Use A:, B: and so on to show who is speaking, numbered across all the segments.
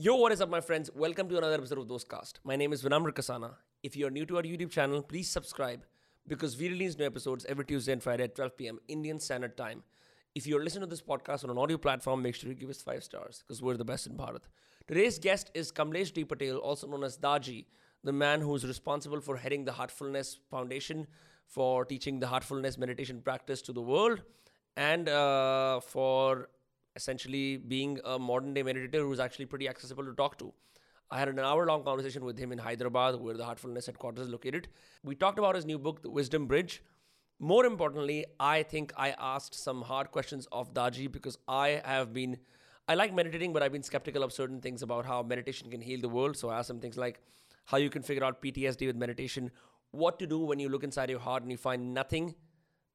A: Yo, what is up, my friends? Welcome to another episode of Dostcast. My name is Vinamr Kasana. If you are new to our YouTube channel, please subscribe because we release new episodes every Tuesday and Friday at 12 p.m. Indian Standard Time. If you're listening to this podcast on an audio platform, make sure you give us five stars because we're the best in Bharat. Today's guest is Kamlesh D. Patel, also known as Daji, the man who's responsible for heading the Heartfulness Foundation, for teaching the Heartfulness meditation practice to the world, and uh, for essentially being a modern day meditator who's actually pretty accessible to talk to. I had an hour long conversation with him in Hyderabad, where the Heartfulness headquarters is located. We talked about his new book, The Wisdom Bridge. More importantly, I think I asked some hard questions of Daji because I have been, I like meditating, but I've been skeptical of certain things about how meditation can heal the world. So I asked him things like how you can figure out PTSD with meditation, what to do when you look inside your heart and you find nothing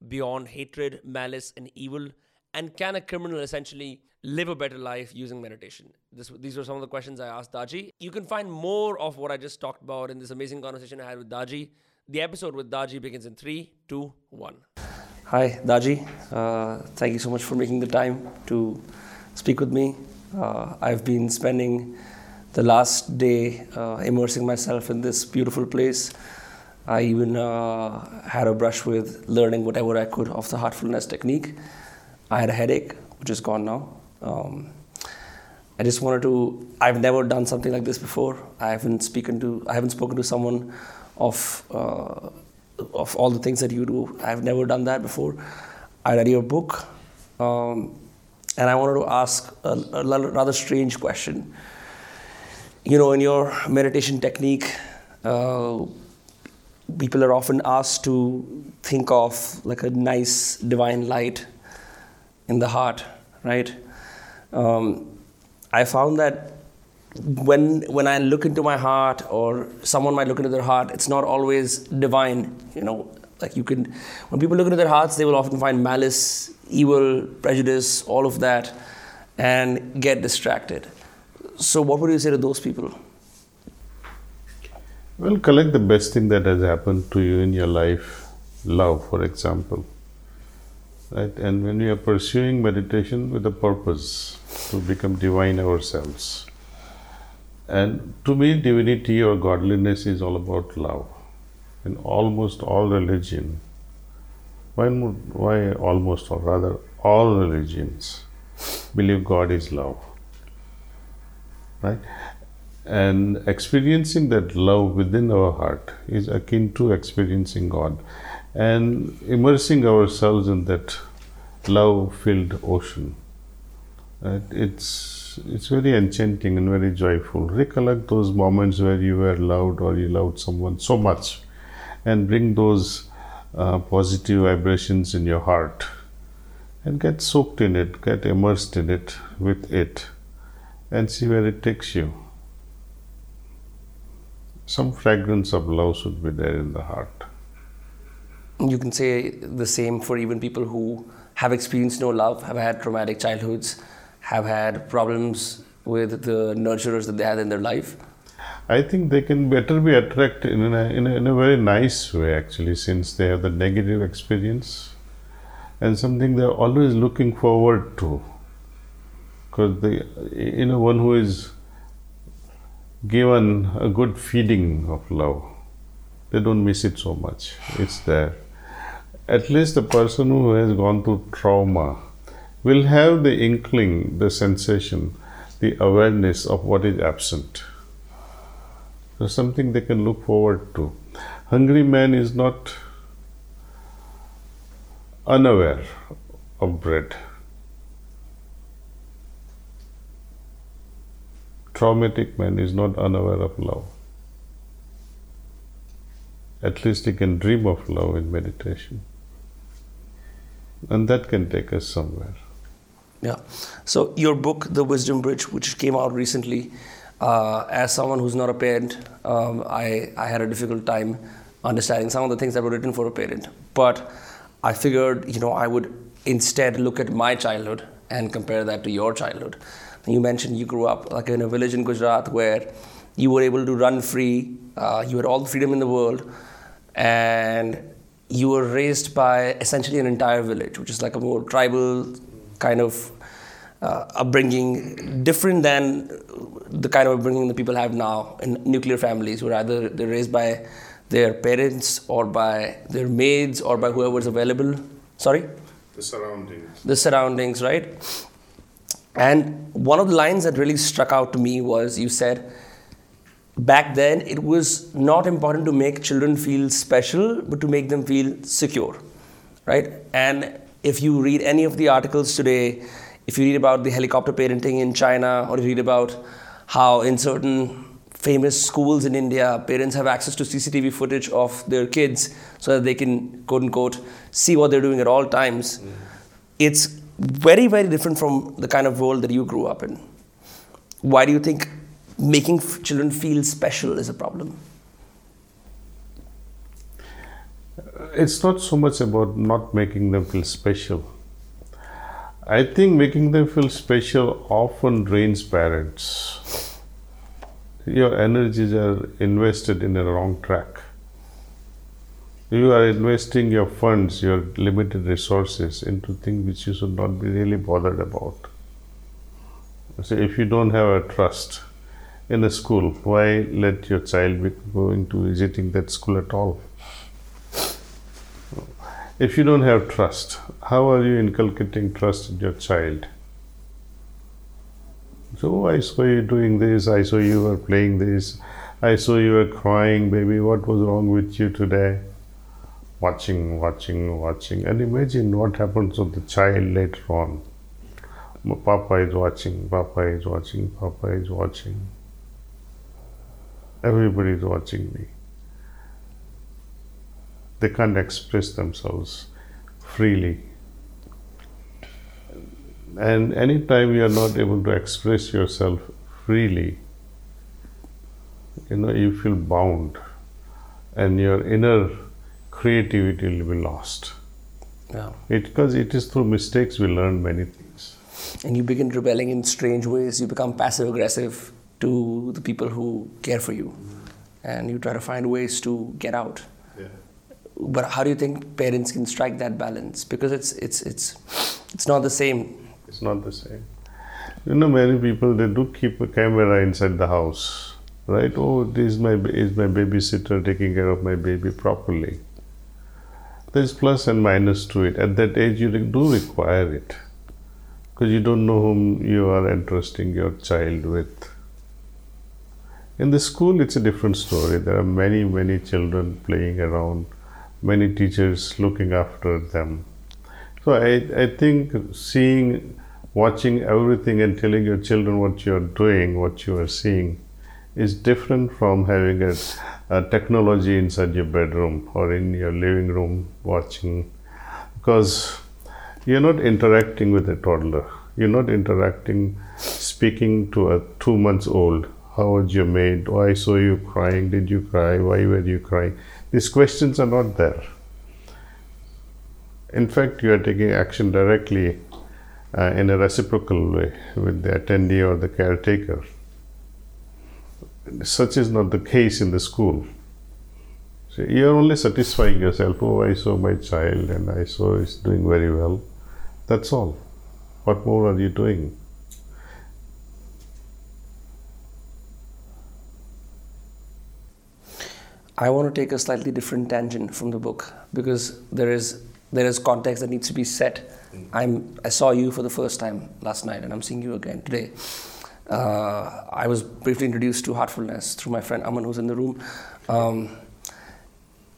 A: beyond hatred, malice, and evil and can a criminal essentially live a better life using meditation? This, these were some of the questions I asked Daji. You can find more of what I just talked about in this amazing conversation I had with Daji. The episode with Daji begins in three, two, one. Hi, Daji. Uh, thank you so much for making the time to speak with me. Uh, I've been spending the last day uh, immersing myself in this beautiful place. I even uh, had a brush with learning whatever I could of the heartfulness technique. I had a headache, which is gone now. Um, I just wanted to. I've never done something like this before. I haven't spoken to. I haven't spoken to someone of uh, of all the things that you do. I've never done that before. I read your book, um, and I wanted to ask a, a rather strange question. You know, in your meditation technique, uh, people are often asked to think of like a nice divine light in the heart, right? Um, I found that when when I look into my heart, or someone might look into their heart, it's not always divine. You know, like you can, when people look into their hearts, they will often find malice, evil, prejudice, all of that, and get distracted. So, what would you say to those people?
B: Well, collect the best thing that has happened to you in your life, love, for example right? And when we are pursuing meditation with a purpose to become divine ourselves, and to me, divinity or godliness is all about love. In almost all religion, why, why almost, or rather, all religions believe God is love, right? And experiencing that love within our heart is akin to experiencing God and immersing ourselves in that love filled ocean. It's, it's very enchanting and very joyful. Recollect those moments where you were loved or you loved someone so much and bring those uh, positive vibrations in your heart and get soaked in it, get immersed in it with it, and see where it takes you. Some fragrance of love should be there in the heart
A: you can say the same for even people who have experienced no love, have had traumatic childhoods, have had problems with the nurturers that they had in their life?
B: I think they can better be attracted in a, in a, in a very nice way, actually, since they have the negative experience and something they're always looking forward to. Because they, you know, one who is given a good feeding of love, they don't miss it so much. It's there at least the person who has gone through trauma will have the inkling, the sensation, the awareness of what is absent. So something they can look forward to. Hungry man is not unaware of bread. Traumatic man is not unaware of love. At least he can dream of love in meditation and that can take us somewhere.
A: Yeah. So your book, The Wisdom Bridge, which came out recently, uh, as someone who's not a parent, um, I, I had a difficult time understanding some of the things that were written for a parent. But I figured, you know, I would instead look at my childhood and compare that to your childhood. You mentioned you grew up like in a village in Gujarat where you were able to run free, uh, you had all the freedom in the world, and you were raised by essentially an entire village, which is like a more tribal kind of uh, upbringing different than the kind of upbringing that people have now in nuclear families, where either they're raised by their parents or by their maids or by whoever's available. Sorry?
B: The surroundings.
A: The surroundings, right? And one of the lines that really struck out to me was you said, back then it was not important to make children feel special, but to make them feel secure, right? And if you read any of the articles today, if you read about the helicopter parenting in China, or you read about how in certain famous schools in India, parents have access to CCTV footage of their kids so that they can, quote unquote, see what they're doing at all times. Mm. It's very, very different from the kind of world that you grew up in. Why do you think making children feel special is a problem?
B: It's not so much about not making them feel special. I think making them feel special often drains parents. Your energies are invested in a wrong track. You are investing your funds, your limited resources into things which you should not be really bothered about. So, if you don't have a trust, in a school, why let your child be going to visiting that school at all? If you don't have trust, how are you inculcating trust in your child? So oh, I saw you doing this, I saw you were playing this, I saw you were crying, baby, what was wrong with you today? Watching, watching, watching, and imagine what happens to the child later on. Papa is watching, Papa is watching, Papa is watching. Everybody is watching me. They can't express themselves freely. And anytime you are not able to express yourself freely, you know, you feel bound and your inner creativity will be lost. Yeah. It, because it is through mistakes we learn many things.
A: And you begin rebelling in strange ways, you become passive aggressive to the people who care for you. And you try to find ways to get out. Yeah. but how do you think parents can strike that balance? Because it's it's it's it's not the same.
B: It's not the same. You know many people they do keep a camera inside the house right? Oh is my is my babysitter taking care of my baby properly. There's plus and minus to it. At that age you do require it. Because you don't know whom you are entrusting your child with in the school, it's a different story. There are many, many children playing around, many teachers looking after them. So I, I think seeing, watching everything and telling your children what you are doing, what you are seeing, is different from having a, a technology inside your bedroom or in your living room watching, because you're not interacting with a toddler. You're not interacting, speaking to a two months old how was your maid? Why saw you crying? Did you cry? Why were you crying? These questions are not there. In fact, you are taking action directly uh, in a reciprocal way with the attendee or the caretaker. Such is not the case in the school. So you are only satisfying yourself. Oh, I saw my child and I saw he's doing very well. That's all. What more are you doing?
A: I want to take a slightly different tangent from the book because there is there is context that needs to be set. I'm I saw you for the first time last night, and I'm seeing you again today. Uh, I was briefly introduced to heartfulness through my friend Aman, who's in the room, um,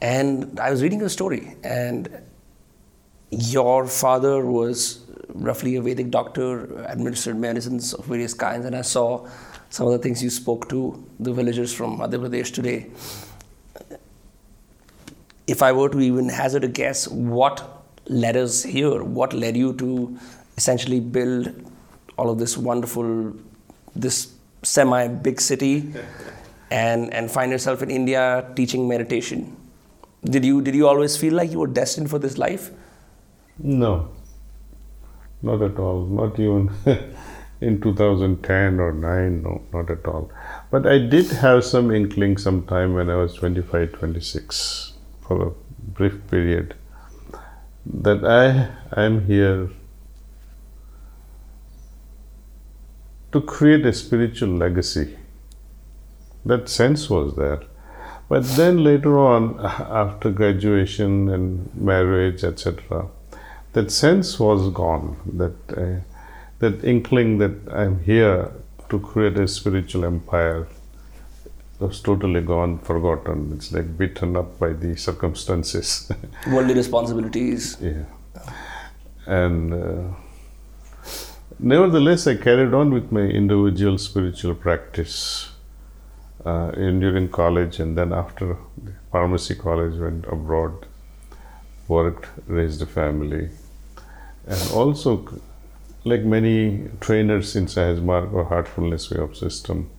A: and I was reading a story, and your father was roughly a Vedic doctor, administered medicines of various kinds, and I saw some of the things you spoke to the villagers from Madhya Pradesh today if I were to even hazard a guess, what led us here? What led you to essentially build all of this wonderful, this semi big city, and and find yourself in India teaching meditation? Did you did you always feel like you were destined for this life?
B: No, not at all. Not even in 2010 or 9. No, not at all. But I did have some inkling sometime when I was 25, 26 for a brief period that I am here to create a spiritual legacy. That sense was there. But then later on, after graduation and marriage, etc., that sense was gone. That uh, that inkling that I'm here to create a spiritual empire totally gone, forgotten. It's like beaten up by the circumstances.
A: Worldly responsibilities.
B: yeah. And uh, nevertheless, I carried on with my individual spiritual practice uh, in, during college, and then after pharmacy college, went abroad, worked, raised a family, and also, like many trainers in Sahajmarg or Heartfulness Way of System,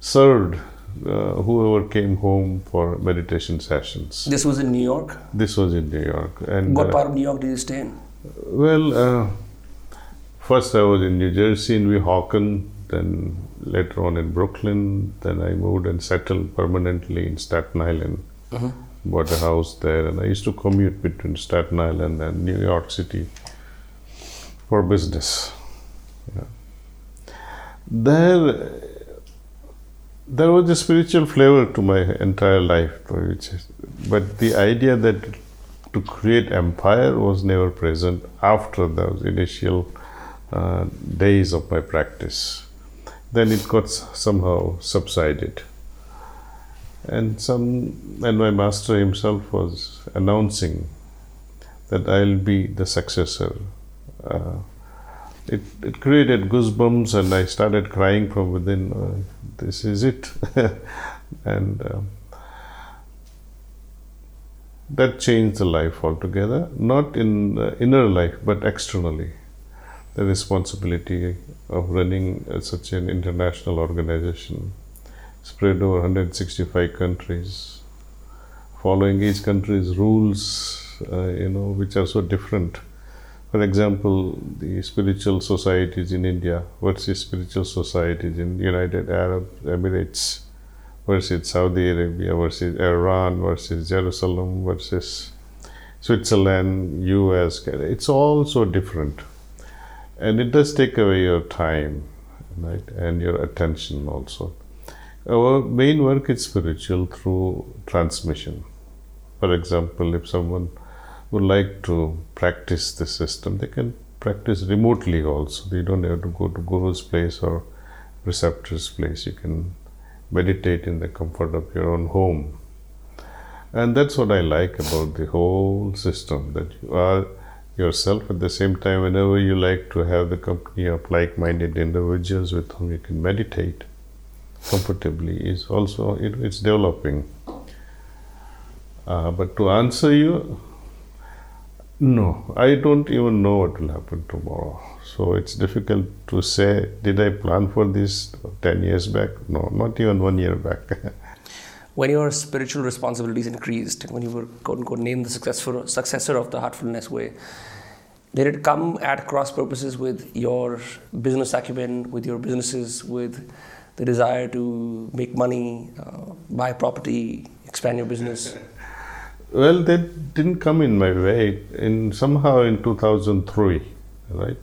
B: served uh, whoever came home for meditation sessions.
A: This was in New York.
B: This was in New York, and
A: What
B: uh,
A: part of New York did you stay in?
B: well, uh, first I was in New Jersey in Weehawken, then later on in Brooklyn. Then I moved and settled permanently in Staten Island. Bought a house there, and I used to commute between Staten Island and New York City for business. Yeah. There, there was a spiritual flavor to my entire life, but the idea that to create empire was never present after those initial uh, days of my practice. Then it got somehow subsided, and some and my master himself was announcing that I'll be the successor. Uh, it, it created goosebumps, and I started crying from within. Uh, this is it, and. Um, that changed the life altogether not in inner life but externally the responsibility of running uh, such an international organization spread over 165 countries following each country's rules uh, you know which are so different for example the spiritual societies in india versus spiritual societies in united arab emirates versus Saudi Arabia versus Iran versus Jerusalem versus Switzerland, US. It's all so different. And it does take away your time, right? And your attention also. Our main work is spiritual through transmission. For example, if someone would like to practice the system, they can practice remotely also. They don't have to go to Guru's place or preceptor's place. You can meditate in the comfort of your own home. And that's what I like about the whole system that you are yourself at the same time, whenever you like to have the company of like minded individuals with whom you can meditate comfortably, is also it, it's developing. Uh, but to answer you, no, I don't even know what will happen tomorrow. So it's difficult to say, did I plan for this 10 years back? No, not even one year back.
A: When your spiritual responsibilities increased, when you were quote unquote named the successful successor of the Heartfulness Way, did it come at cross purposes with your business acumen, with your businesses, with the desire to make money, uh, buy property, expand your business?
B: well, that didn't come in my way. In somehow in 2003, right?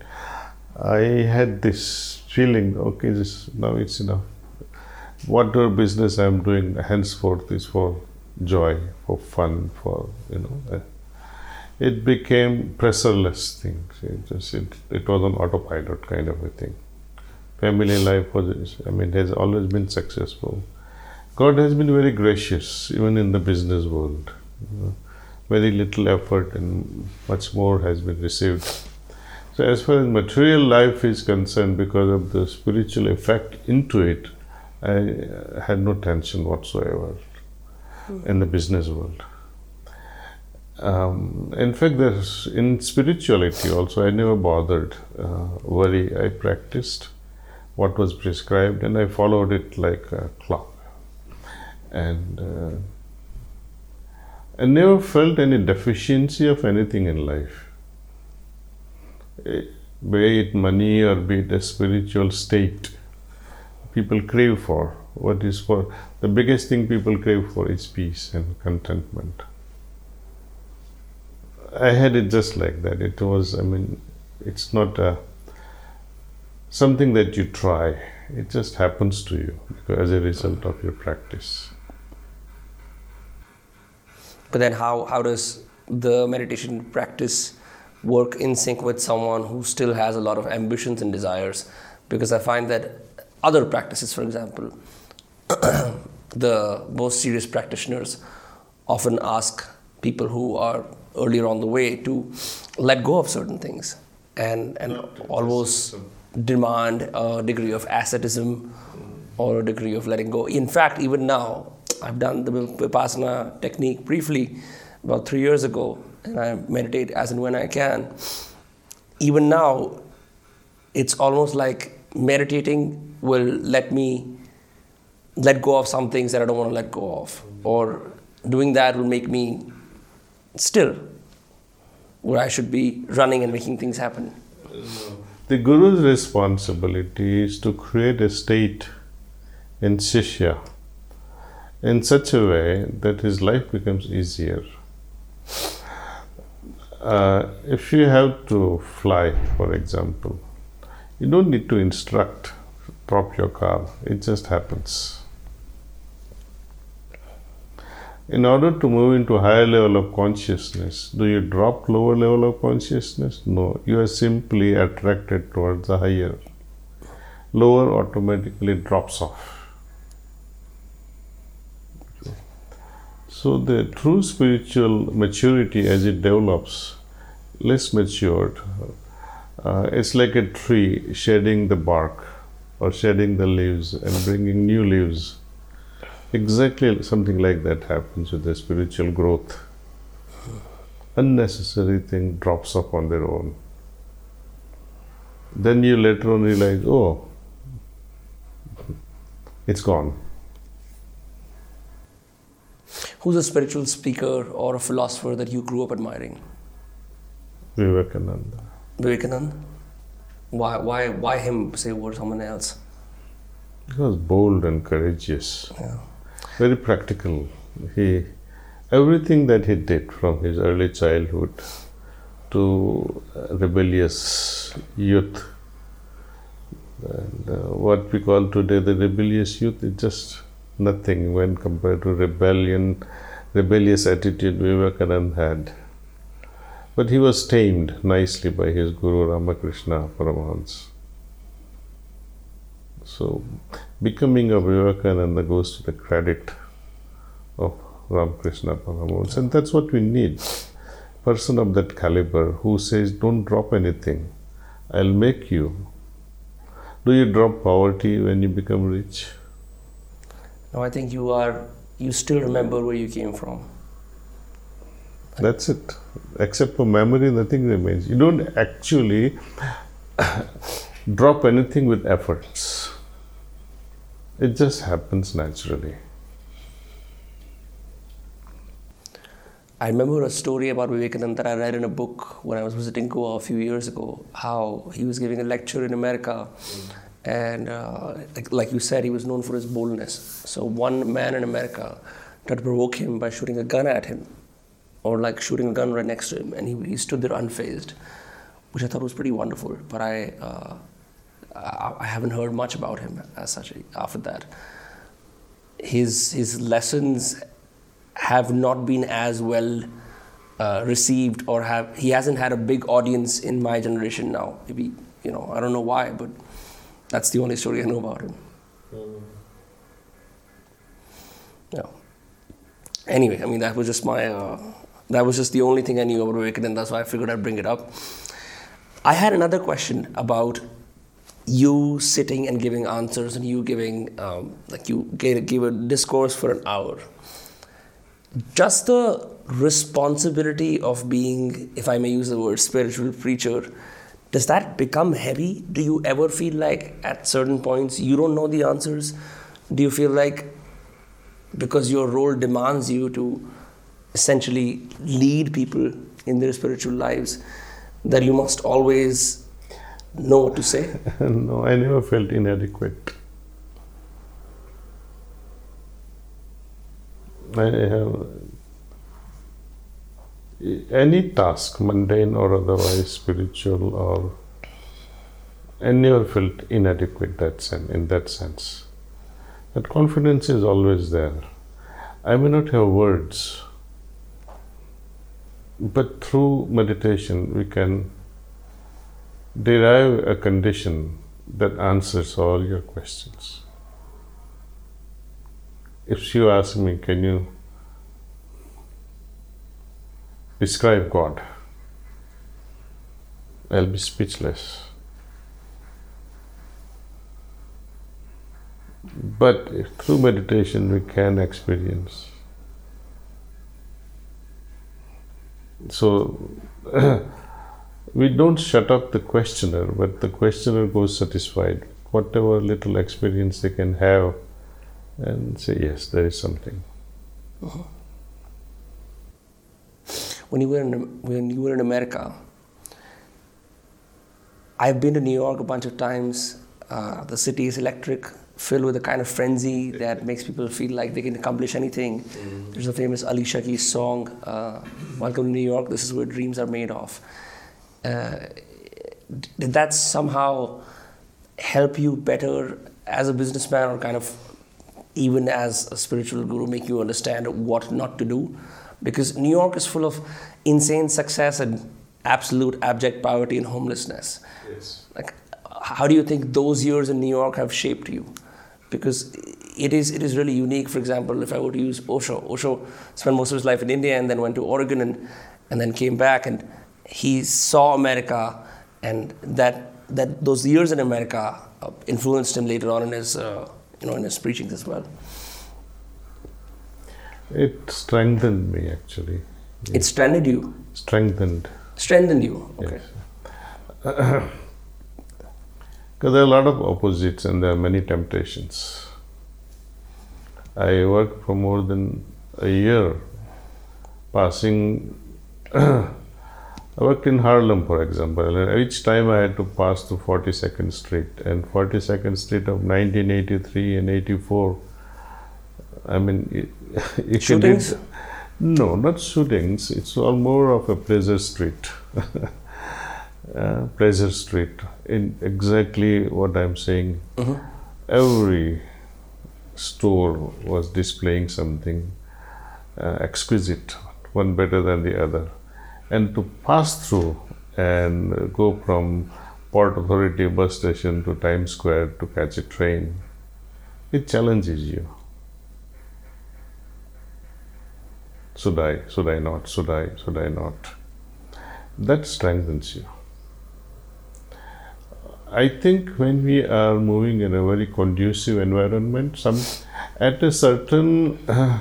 B: I had this feeling, okay, this now it's enough. Whatever business I'm doing henceforth is for joy, for fun, for you know. It became pressureless thing. It, just, it, it was an autopilot kind of a thing. Family life was, I mean, has always been successful. God has been very gracious, even in the business world. Very little effort and much more has been received. So, as far as material life is concerned, because of the spiritual effect into it, I uh, had no tension whatsoever in the business world. Um, in fact, there's in spirituality also, I never bothered uh, worry. I practiced what was prescribed and I followed it like a clock. And uh, I never felt any deficiency of anything in life eh, be it money or be it a spiritual state people crave for what is for the biggest thing people crave for is peace and contentment i had it just like that it was i mean it's not a something that you try. It just happens to you as a result of your practice.
A: But then, how, how does the meditation practice work in sync with someone who still has a lot of ambitions and desires? Because I find that other practices, for example, the most serious practitioners often ask people who are earlier on the way to let go of certain things and, and almost demand a degree of asceticism or a degree of letting go. In fact, even now, I've done the Vipassana technique briefly about three years ago, and I meditate as and when I can. Even now, it's almost like meditating will let me let go of some things that I don't want to let go of, or doing that will make me still where I should be running and making things happen.
B: The Guru's responsibility is to create a state in Shishya in such a way that his life becomes easier. Uh, if you have to fly, for example, you don't need to instruct, prop your car, it just happens. In order to move into higher level of consciousness, do you drop lower level of consciousness? No, you are simply attracted towards the higher. Lower automatically drops off. So the true spiritual maturity as it develops, less matured, uh, it's like a tree shedding the bark or shedding the leaves and bringing new leaves Exactly something like that happens with the spiritual growth. Unnecessary thing drops off on their own. Then you later on realize, oh, it's gone.
A: Who's a spiritual speaker or a philosopher that you grew up admiring?
B: Vivekananda.
A: Vivekananda? Why, why, why him, say, over someone else?
B: He was bold and courageous.
A: Yeah
B: very practical. He everything that he did from his early childhood to rebellious youth and uh, what we call today the rebellious youth is just nothing when compared to rebellion rebellious attitude Vivekananda had but he was tamed nicely by his guru Ramakrishna Paramahansa so becoming a Vivekananda goes to the credit of Ramakrishna Paramahansa, and that's what we need. Person of that caliber who says, "Don't drop anything, I'll make you." Do you drop poverty when you become rich?
A: No, I think you are. You still remember where you came from.
B: That's it. Except for memory, nothing remains. You don't actually drop anything with efforts. It just happens naturally.
A: I remember a story about Vivekananda that I read in a book when I was visiting Goa a few years ago. How he was giving a lecture in America, mm. And uh, like, like, you said, he was known for his boldness. So one man in America tried to provoke him by shooting a gun at him, or like shooting a gun right next to him, and he, he stood there unfazed, which I thought was pretty wonderful. But I uh, I haven't heard much about him as such after that. His his lessons have not been as well uh, received, or have he hasn't had a big audience in my generation now. Maybe you know I don't know why, but that's the only story I know about him. Yeah. Anyway, I mean that was just my uh, that was just the only thing I knew about Vivekananda, so I figured I'd bring it up. I had another question about you sitting and giving answers and you giving um, like you gave, give a discourse for an hour just the responsibility of being if i may use the word spiritual preacher does that become heavy do you ever feel like at certain points you don't know the answers do you feel like because your role demands you to essentially lead people in their spiritual lives that you must always know what to say?
B: no, I never felt inadequate. I have any task, mundane or otherwise, spiritual or I never felt inadequate that sen- in that sense. That confidence is always there. I may not have words, but through meditation we can derive a condition that answers all your questions. If you ask me, can you describe God? I'll be speechless. But through meditation we can experience. So we don't shut up the questioner, but the questioner goes satisfied. Whatever little experience they can have, and say, yes, there is something. Uh-huh.
A: When you were in when you were in America, I've been to New York a bunch of times. Uh, the city is electric, filled with a kind of frenzy that makes people feel like they can accomplish anything. There's a famous Alicia Keys song, uh, "Welcome to New York. This is where dreams are made of." Uh, did that somehow help you better as a businessman, or kind of even as a spiritual guru, make you understand what not to do? Because New York is full of insane success and absolute abject poverty and homelessness. Yes. Like, how do you think those years in New York have shaped you? Because it is it is really unique. For example, if I were to use Osho, Osho spent most of his life in India and then went to Oregon and and then came back and he saw America and that that those years in America uh, influenced him later on in his uh, you know in his preachings as well.
B: It strengthened me actually.
A: It strengthened you.
B: Strengthened.
A: Strengthened you. Okay.
B: Because there are a lot of opposites and there are many temptations. I worked for more than a year, passing. I worked in Harlem, for example, and each time I had to pass through 42nd Street, and 42nd Street of 1983 and 84. I mean, you, you can
A: Shootings?
B: no, not shootings. It's all more of a pleasure street. uh, pleasure street. In exactly what I'm saying. Every store was displaying something uh, exquisite, one better than the other. And to pass through and go from Port Authority bus station to Times Square to catch a train, it challenges you. Should I? Should I not? Should I? Should I not? That strengthens you. I think when we are moving in a very conducive environment, some at a certain uh,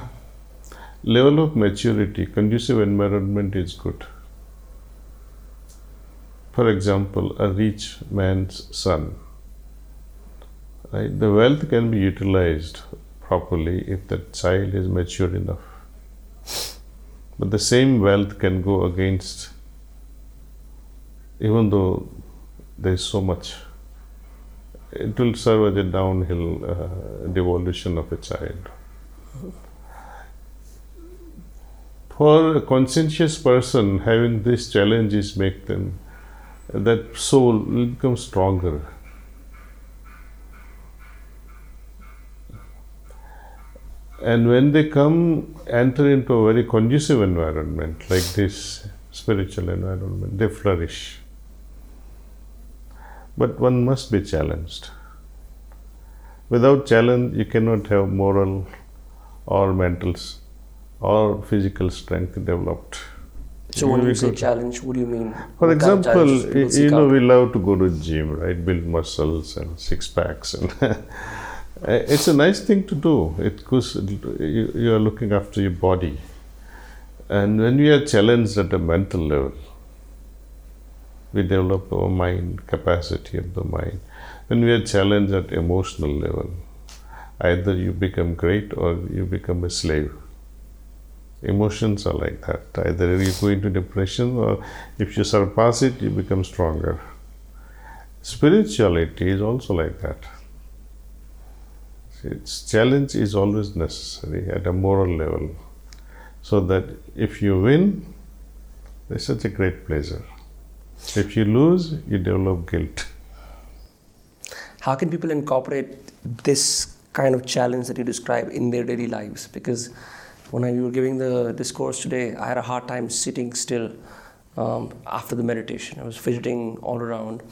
B: level of maturity, conducive environment is good. For example, a rich man's son. Right? The wealth can be utilized properly if the child is mature enough. But the same wealth can go against, even though there is so much, it will serve as a downhill uh, devolution of a child. For a conscientious person, having these challenges make them that soul will become stronger. And when they come, enter into a very conducive environment like this spiritual environment, they flourish. But one must be challenged. Without challenge, you cannot have moral or mental or physical strength developed.
A: So when
B: We
A: you say challenge, what do you mean?
B: For
A: What
B: example,
A: challenges people
B: y-
A: seek
B: you know,
A: out?
B: we love to go to gym, right? Build muscles and six packs, and Uh, it's a nice thing to do. It goes, you, you are looking after your body, and when we are challenged at a mental level, we develop our mind capacity of the mind. When we are challenged at emotional level, either you become great or you become a slave. Emotions are like that. Either you go into depression or if you surpass it, you become stronger. Spirituality is also like that. Its challenge is always necessary at a moral level, so that if you win, there's such a great pleasure. If you lose, you develop guilt.
A: how can people incorporate this kind of challenge that you describe in their daily lives? Because when I, you were giving the discourse today, I had a hard time sitting still um, after the meditation. I was fidgeting all around.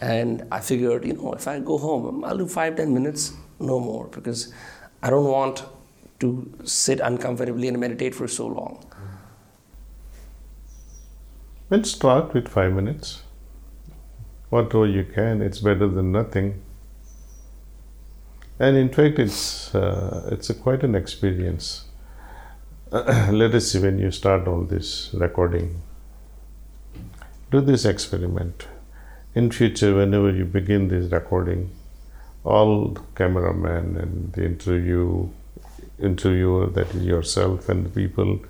A: And I figured, you know, if I go home, I'll do five, ten minutes, no more, because I don't want to sit uncomfortably and meditate for so long.
B: Let's start with five minutes. Whatever you can, it's better than nothing. And in fact, it's uh, it's quite an experience. Let us see when you start all this recording. Do this experiment. In future, whenever you begin this recording, all cameraman and the interview interviewer, that is yourself and the people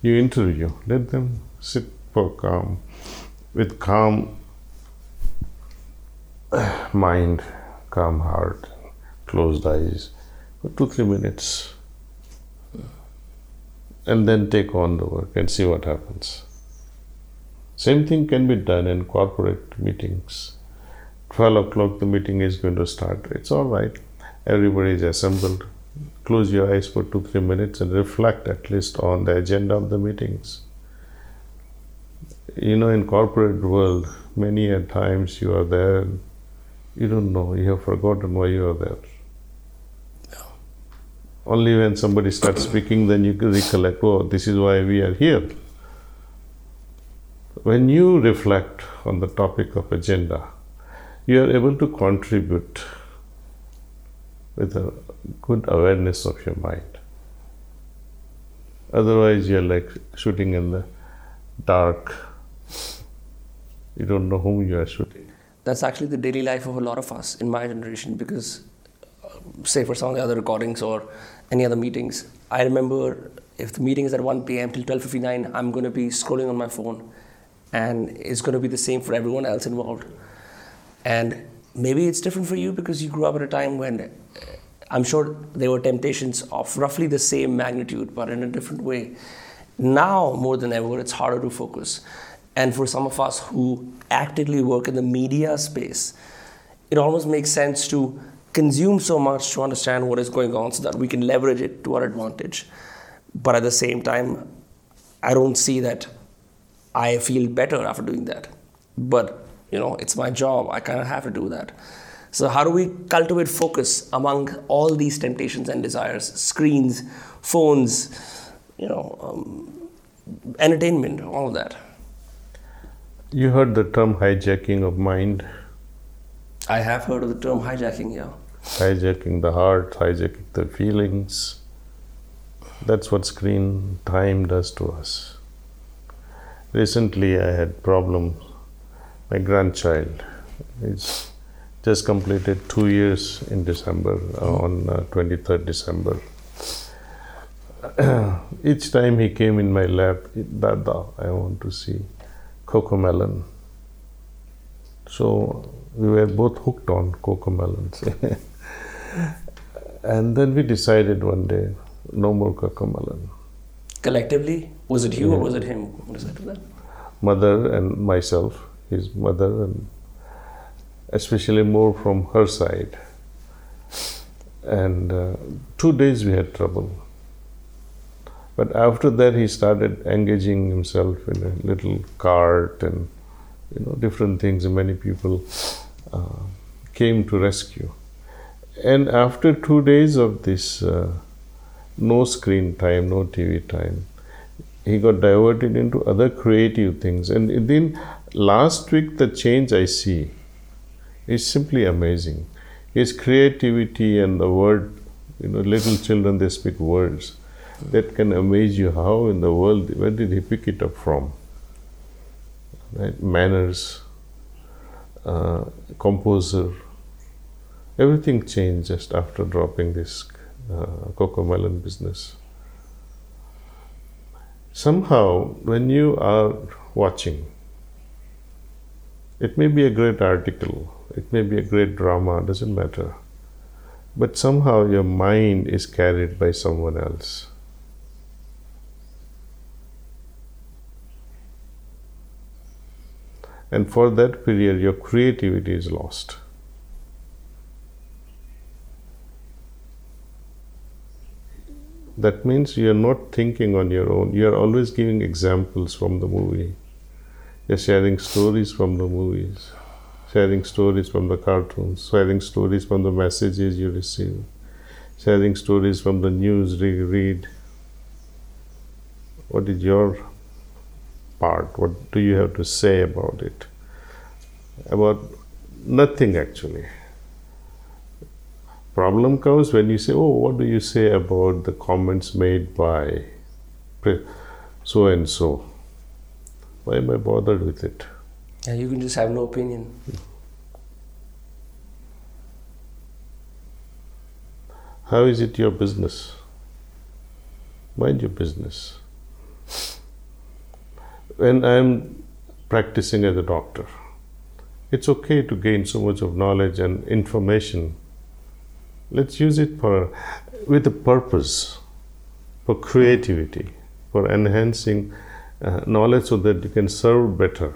B: you interview, let them sit for calm, with calm mind, calm heart, closed eyes for two, three minutes. And then take on the work and see what happens. Same thing can be done in corporate meetings. 12 o'clock, the meeting is going to start. It's all right. Everybody is assembled. Close your eyes for two, three minutes and reflect at least on the agenda of the meetings. You know, in corporate world, many a times you are there, you don't know, you have forgotten why you are there. Only when somebody starts speaking, then you recollect, oh, this is why we are here. When you reflect on the topic of agenda, you are able to contribute with a good awareness of your mind. Otherwise, you're like shooting in the dark. You don't know whom you are shooting.
A: That's actually the daily life of a lot of us in my generation because, uh, say, for some of the other recordings or any other meetings, I remember if the meeting is at 1 p.m. till 12:59, I'm going to be scrolling on my phone, and it's going to be the same for everyone else involved. And maybe it's different for you because you grew up at a time when uh, I'm sure there were temptations of roughly the same magnitude, but in a different way. Now, more than ever, it's harder to focus. And for some of us who actively work in the media space, it almost makes sense to consume so much to understand what is going on so that we can leverage it to our advantage. But at the same time, I don't see that I feel better after doing that. But you know, it's my job. I kind of have to do that. So, how do we cultivate focus among all these temptations and desires? Screens, phones, you know, um, entertainment, all of that.
B: You heard the term hijacking of mind.
A: I have heard of the term hijacking, yeah.
B: Hijacking the heart, hijacking the feelings. That's what screen time does to us. Recently, I had problems my grandchild. is just completed two years in December, uh, on uh, 23rd December. Each time he came in my lap, Dada, I want to see Coco Melon. So we were both hooked on Cocomelons. and then we decided one day, no more Coco Melon.
A: Collectively? Was it you yeah. or was it him who decided that?
B: Mother and myself his mother, and especially more from her side. And uh, two days we had trouble. But after that, he started engaging himself in a little cart and you know different things. And many people uh, came to rescue. And after two days of this, uh, no screen time, no TV time, he got diverted into other creative things. And then last week the change I see is simply amazing. His creativity and the word, you know, little children they speak words that can amaze you. How in the world, where did he pick it up from? Right? Manners, uh, composer, everything changed just after dropping this uh, Cocomelon business. Somehow, when you are watching, it may be a great article, it may be a great drama, doesn't matter. But somehow your mind is carried by someone else. And for that period, your creativity is lost. That means you're not thinking on your own, you're always giving examples from the movie. You're sharing stories from the movies, sharing stories from the cartoons, sharing stories from the messages you receive, sharing stories from the news you read. What is your part? What do you have to say about it? About nothing actually. Problem comes when you say, Oh, what do you say about the comments made by so and so? Why am I bothered with it?
A: And you can just have no opinion.
B: How is it your business? Mind your business. When I'm practicing as a doctor, it's okay to gain so much of knowledge and information let's use it for with a purpose for creativity for enhancing uh, knowledge so that you can serve better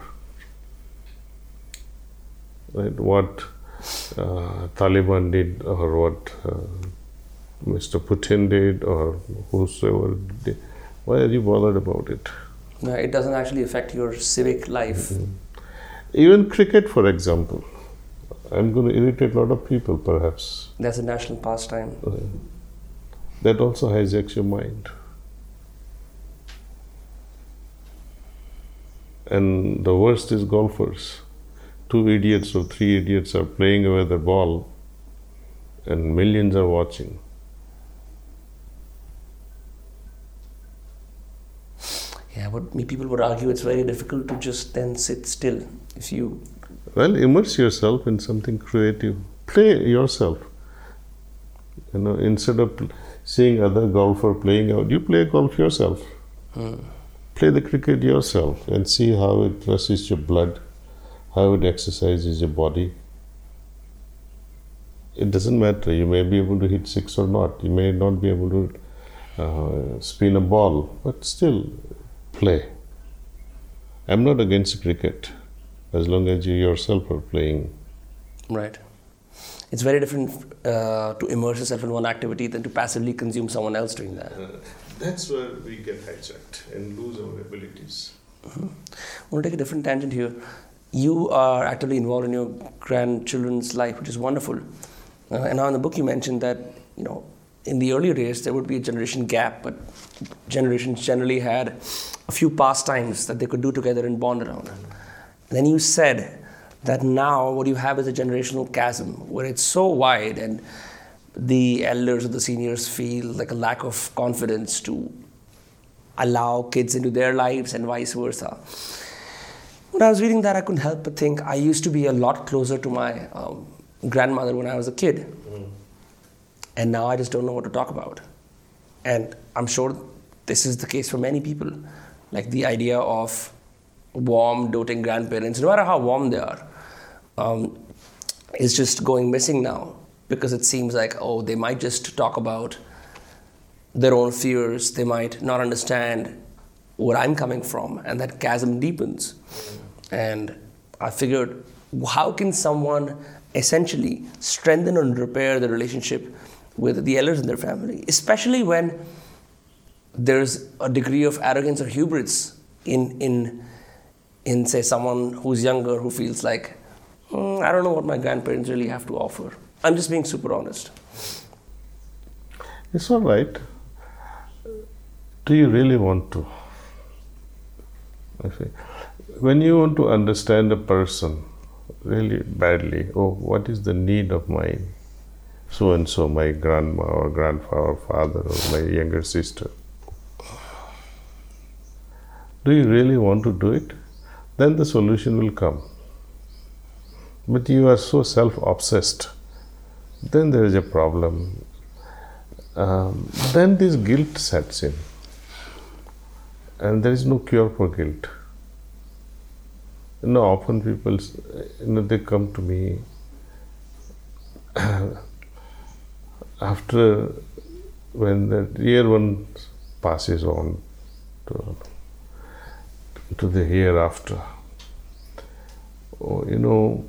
B: right what uh, taliban did or what uh, mr putin did or whosoever did why are you bothered about it
A: no, it doesn't actually affect your civic life mm-hmm.
B: even cricket for example I'm going to irritate a lot of people, perhaps.
A: That's a national pastime.
B: That also hijacks your mind. And the worst is golfers. Two idiots or three idiots are playing away the ball, and millions are watching.
A: Yeah, but people would argue it's very difficult to just then sit still if you
B: well, immerse yourself in something creative. Play yourself. You know, instead of seeing other golfer playing out, you play golf yourself. Hmm. Play the cricket yourself and see how it flushes your blood, how it exercises your body. It doesn't matter. You may be able to hit six or not. You may not be able to uh, spin a ball, but still play. I'm not against cricket as long as you yourself are playing.
A: Right. It's very different uh, to immerse yourself in one activity than to passively consume someone else doing that.
B: That's where we get hijacked and lose our abilities.
A: Mm-hmm. I want to take a different tangent here. You are actively involved in your grandchildren's life, which is wonderful. Uh, and now in the book, you mentioned that you know in the earlier days there would be a generation gap, but generations generally had a few pastimes that they could do together and bond around. Then you said that now what you have is a generational chasm where it's so wide and the elders or the seniors feel like a lack of confidence to allow kids into their lives and vice versa. When I was reading that, I couldn't help but think I used to be a lot closer to my um, grandmother when I was a kid. Mm. And now I just don't know what to talk about. And I'm sure this is the case for many people. Like the idea of warm, doting grandparents, no matter how warm they are, um, is just going missing now because it seems like, oh, they might just talk about their own fears, they might not understand where I'm coming from, and that chasm deepens. And I figured, how can someone essentially strengthen and repair the relationship with the elders in their family, especially when there's a degree of arrogance or hubris in, in in say someone who's younger who feels like mm, i don't know what my grandparents really have to offer i'm just being super honest.
B: It's all right. Do you really want to? Okay. when you want to understand a person really badly oh what is the need of my so and so my grandma or grandfather or father or my younger sister? Do you really want to do it? Then the solution will come. But you are so self obsessed, then there is a problem. Um, then this guilt sets in, and there is no cure for guilt. You know, often people, you know, they come to me after when the year one passes on to to the hereafter. Oh, you know,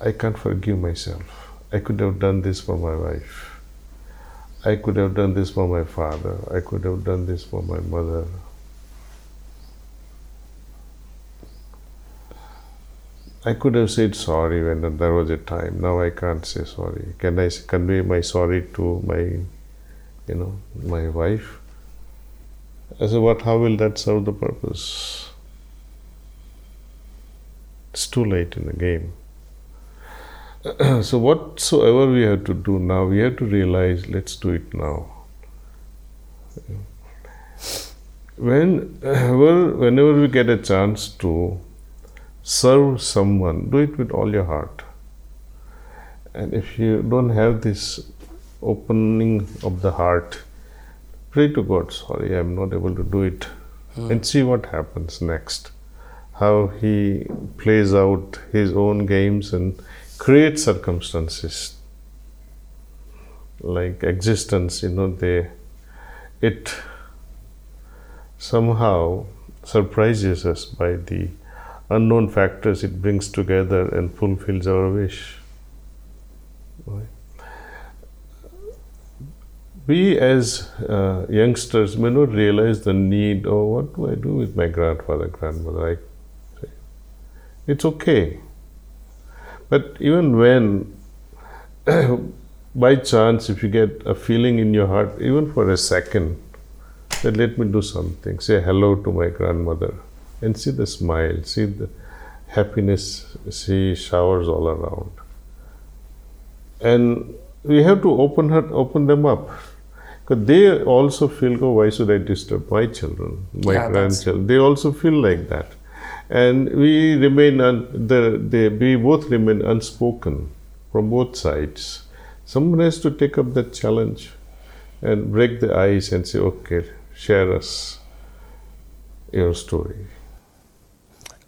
B: I can't forgive myself. I could have done this for my wife. I could have done this for my father, I could have done this for my mother. I could have said sorry when there was a time. Now I can't say sorry. Can I convey my sorry to my, you know, my wife? I said, what? How will that serve the purpose? It's too late in the game. so whatsoever we have to do now, we have to realize. Let's do it now. Whenever, whenever we get a chance to serve someone, do it with all your heart. And if you don't have this opening of the heart, pray to God, sorry, I'm not able to do it, mm. and see what happens next. How He plays out His own games and creates circumstances like existence, you know, they, it somehow surprises us by the unknown factors it brings together and fulfills our wish. We as uh, youngsters may not realize the need, oh, what do I do with my grandfather, grandmother? I it's okay. But even when, by chance, if you get a feeling in your heart, even for a second, that let me do something, say hello to my grandmother and see the smile, see the happiness, see showers all around. And we have to open her, open them up. Because they also feel, oh, why should I disturb my children, my yeah, grandchildren? They also feel like that. And we remain, un, the, they, we both remain unspoken from both sides. Someone has to take up that challenge and break the ice and say, okay, share us your story.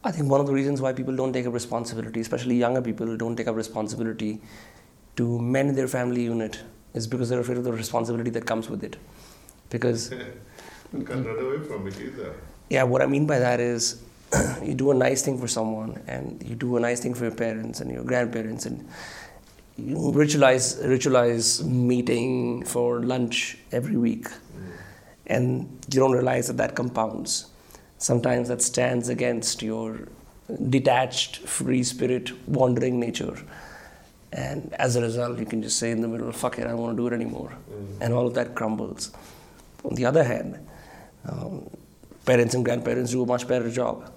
A: I think one of the reasons why people don't take up responsibility, especially younger people, don't take up responsibility to mend their family unit is because they're afraid of the responsibility that comes with it. Because
B: you can't run away from it either.
A: Yeah, what I mean by that is you do a nice thing for someone and you do a nice thing for your parents and your grandparents and you ritualize ritualize meeting for lunch every week and you don't realize that that compounds sometimes that stands against your detached, free spirit, wandering nature. And as a result, you can just say in the middle, fuck it, I don't want to do it anymore. Mm. And all of that crumbles. On the other hand, um, parents and grandparents do a much better job.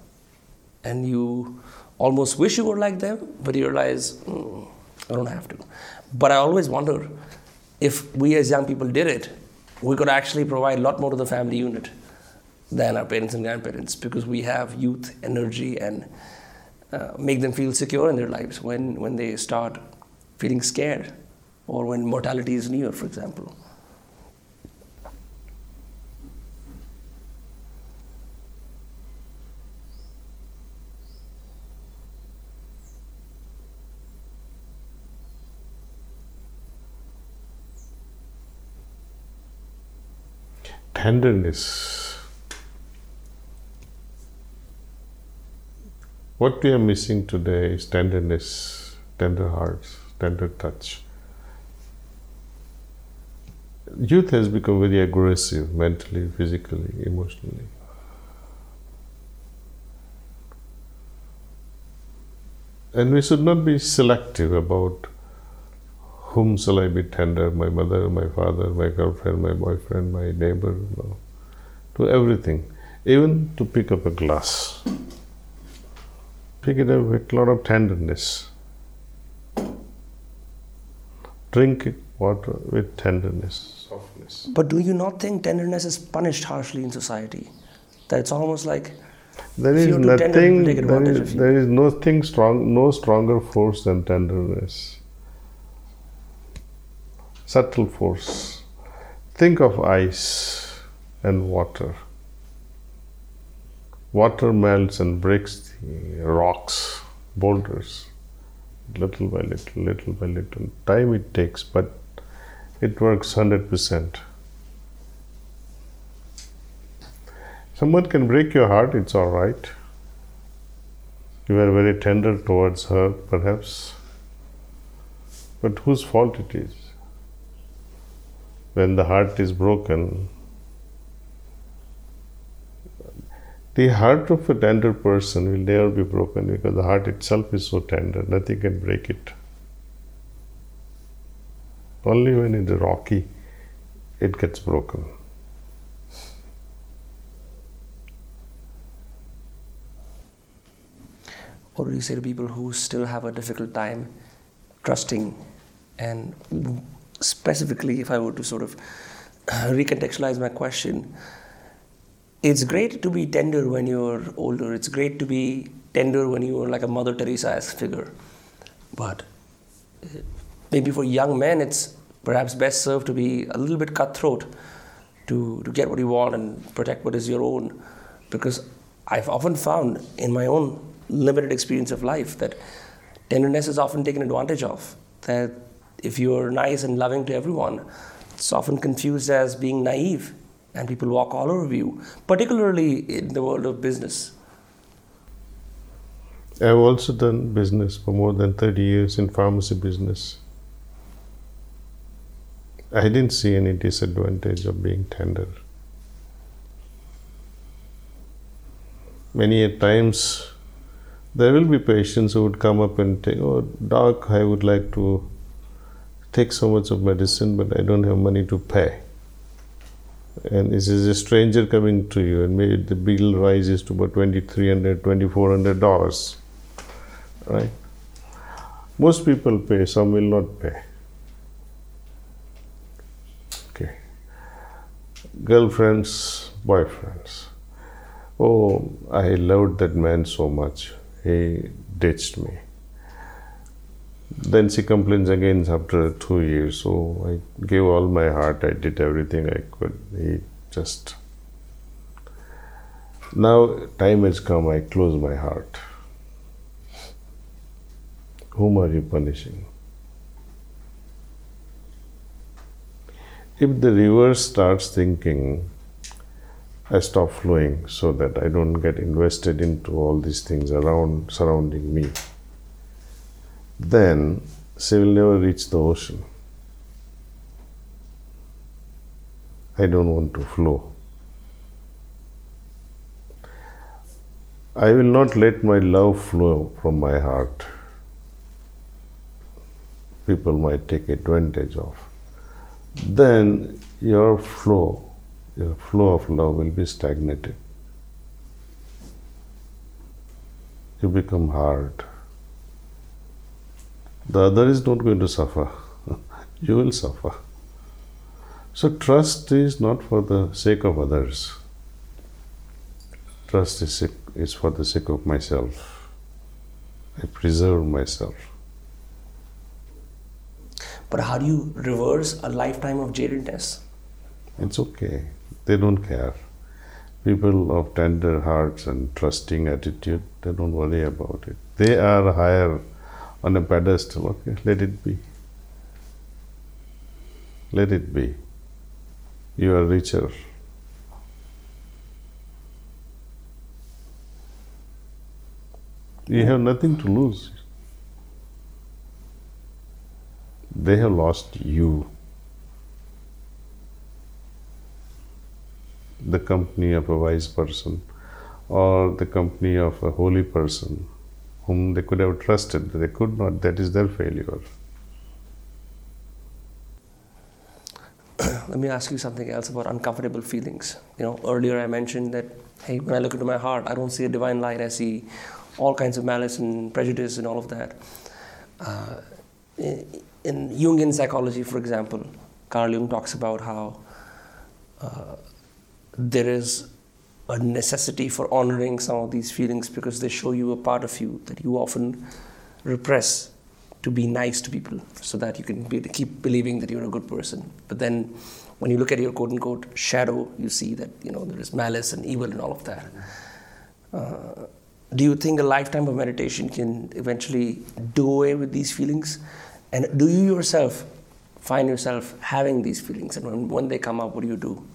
A: And you almost wish you were like them, but you realize, mm, I don't have to. But I always wonder if we as young people did it, we could actually provide a lot more to the family unit than our parents and grandparents because we have youth, energy, and uh, make them feel secure in their lives when, when they start feeling scared or when mortality is near, for example.
B: Tenderness What we are missing today is tenderness, tender hearts, tender touch. Youth has become very aggressive mentally, physically, emotionally. And we should not be selective about whom shall I be tender, my mother, my father, my girlfriend, my boyfriend, my neighbor, no. to everything, even to pick up a glass pick it up with a lot of tenderness. Drink it, water with tenderness, softness.
A: But do you not think tenderness is punished harshly in society? That it's almost like
B: there is nothing. There is, there is nothing strong, no stronger force than tenderness. Subtle force. Think of ice and water water melts and breaks the rocks, boulders, little by little, little by little. Time it takes, but it works 100%. Someone can break your heart, it's all right. You are very tender towards her, perhaps. But whose fault it is? When the heart is broken, the heart of a tender person will never be broken because the heart itself is so tender, nothing can break it. Only when it is rocky, it gets broken.
A: What do you say to people who still have a difficult time trusting? And specifically, if I were to sort of uh, recontextualize my question, it's great to be tender when you're older. It's great to be tender when you're like a Mother Teresa figure. But uh, maybe for young men, it's perhaps best served to be a little bit cutthroat to, to get what you want and protect what is your own. Because I've often found in my own limited experience of life that tenderness is often taken advantage of. That if you're nice and loving to everyone, it's often confused as being naive, and people walk all over you, particularly in the world of business.
B: I've also done business for more than 30 years in pharmacy business. I didn't see any disadvantage of being tender. Many a times there will be patients who would come up and say, Oh, doc, I would like to take so much of medicine, but I don't have money to pay. And this is a stranger coming to you, and maybe the bill rises to about $2,300, $2,400. Right? Most people pay, some will not pay. Okay. Girlfriends, boyfriends. Oh, I loved that man so much he ditched me. Then she complains again after two years. So I gave all my heart, I did everything I could. He just. Now time has come, I close my heart. Whom are you punishing? If the river starts thinking, I stop flowing so that I don't get invested into all these things around surrounding me. Then she will never reach the ocean. I don't want to flow. I will not let my love flow from my heart. People might take advantage of. Then your flow your flow of love will be stagnated. You become hard. The other is not going to suffer. you will suffer. So, trust is not for the sake of others. Trust is, is for the sake of myself. I preserve myself.
A: But how do you reverse a lifetime of jadedness?
B: It's okay. They don't care. People of tender hearts and trusting attitude, they don't worry about it. They are higher on a pedestal. Okay, let it be. Let it be. You are richer. You have nothing to lose. They have lost you. the company of a wise person or the company of a holy person whom they could have trusted. They could not. That is their failure.
A: Let me ask you something else about uncomfortable feelings. You know, earlier I mentioned that, hey, when I look into my heart, I don't see a divine light. I see all kinds of malice and prejudice and all of that. Uh, in, Jungian psychology, for example, Carl Jung talks about how uh, there is a necessity for honoring some of these feelings because they show you a part of you that you often repress to be nice to people so that you can be, keep believing that you're a good person. But then when you look at your quote unquote shadow, you see that you know there is malice and evil and all of that. Uh, do you think a lifetime of meditation can eventually do away with these feelings? And do you yourself find yourself having these feelings? And when, when they come up, what do you do?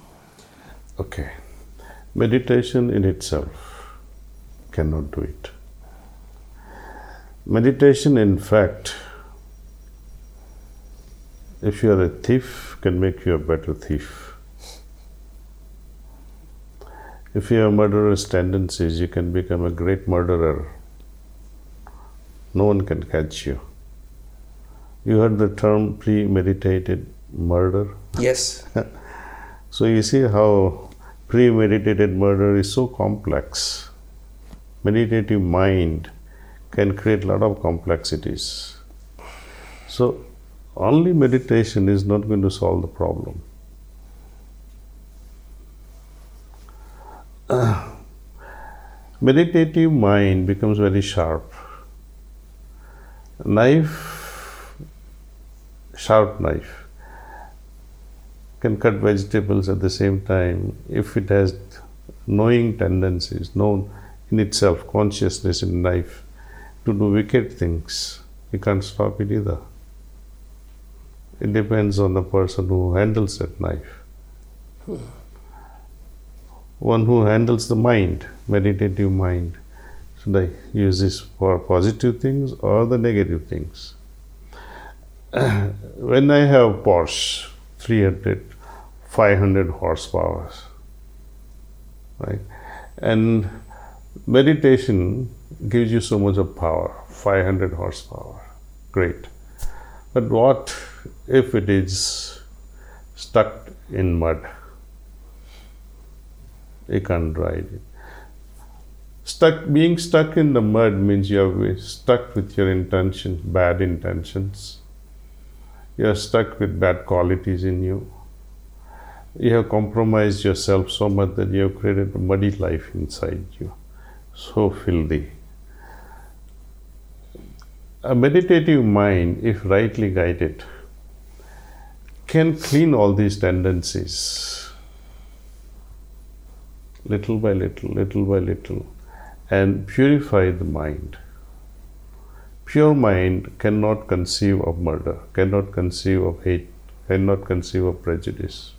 B: Okay. Meditation in itself cannot do it. Meditation, in fact, if you are a thief, can make you a better thief. If you have murderous tendencies, you can become a great murderer. No one can catch you. You heard the term premeditated murder?
A: Yes.
B: So you see how premeditated murder is so complex. Meditative mind can create a lot of complexities. So only meditation is not going to solve the problem. meditative mind becomes very sharp. Knife, sharp knife, can cut vegetables at the same time if it has knowing tendencies, known in itself, consciousness in life, to do wicked things. You can't stop it either. It depends on the person who handles that knife. One who handles the mind, meditative mind. Should I use this for positive things or the negative things? when I have Porsche 300, 500 horsepower, right? And meditation gives you so much of power, 500 horsepower, great. But what if it is stuck in mud? You can't ride it. Stuck, being stuck in the mud means you are stuck with your intention, bad intentions. You are stuck with bad qualities in you. You have compromised yourself so much that you have created a muddy life inside you, so filthy. A meditative mind, if rightly guided, can clean all these tendencies little by little, little by little, and purify the mind. Pure mind cannot conceive of murder, cannot conceive of hate, cannot conceive of prejudice.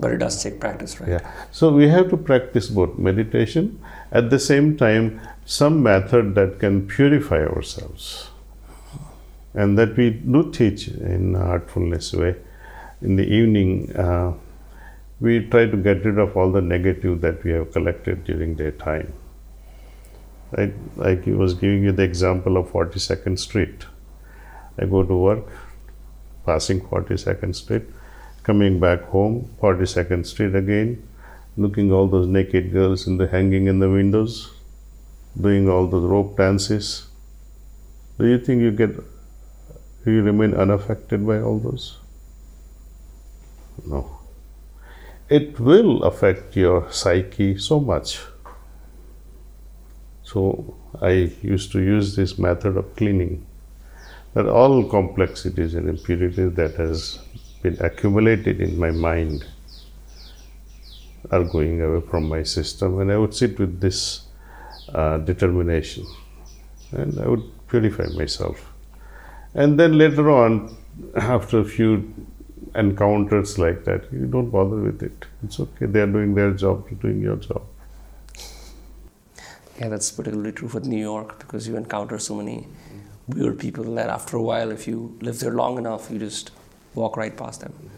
A: But it does take practice, right?
B: Yeah. So we have to practice both meditation at the same time some method that can purify ourselves. And that we do teach in artfulness way. In the evening, uh, we try to get rid of all the negative that we have collected during daytime. Right? Like he was giving you the example of 42nd Street. I go to work, passing 42nd Street, coming back home, 42nd Street again, looking all those naked girls in the hanging in the windows, doing all those rope dances. Do you think you get you remain unaffected by all those? No it will affect your psyche so much. So I used to use this method of cleaning that all complexities and impurities that has been accumulated in my mind are going away from my system and I would sit with this uh, determination and I would purify myself. And then later on, after a few encounters like that, you don't bother with it. It's okay. They are doing their job, you're doing your job.
A: Yeah, that's particularly true for New York because you encounter so many weird people that after a while, if you live there long enough, you just walk right past them.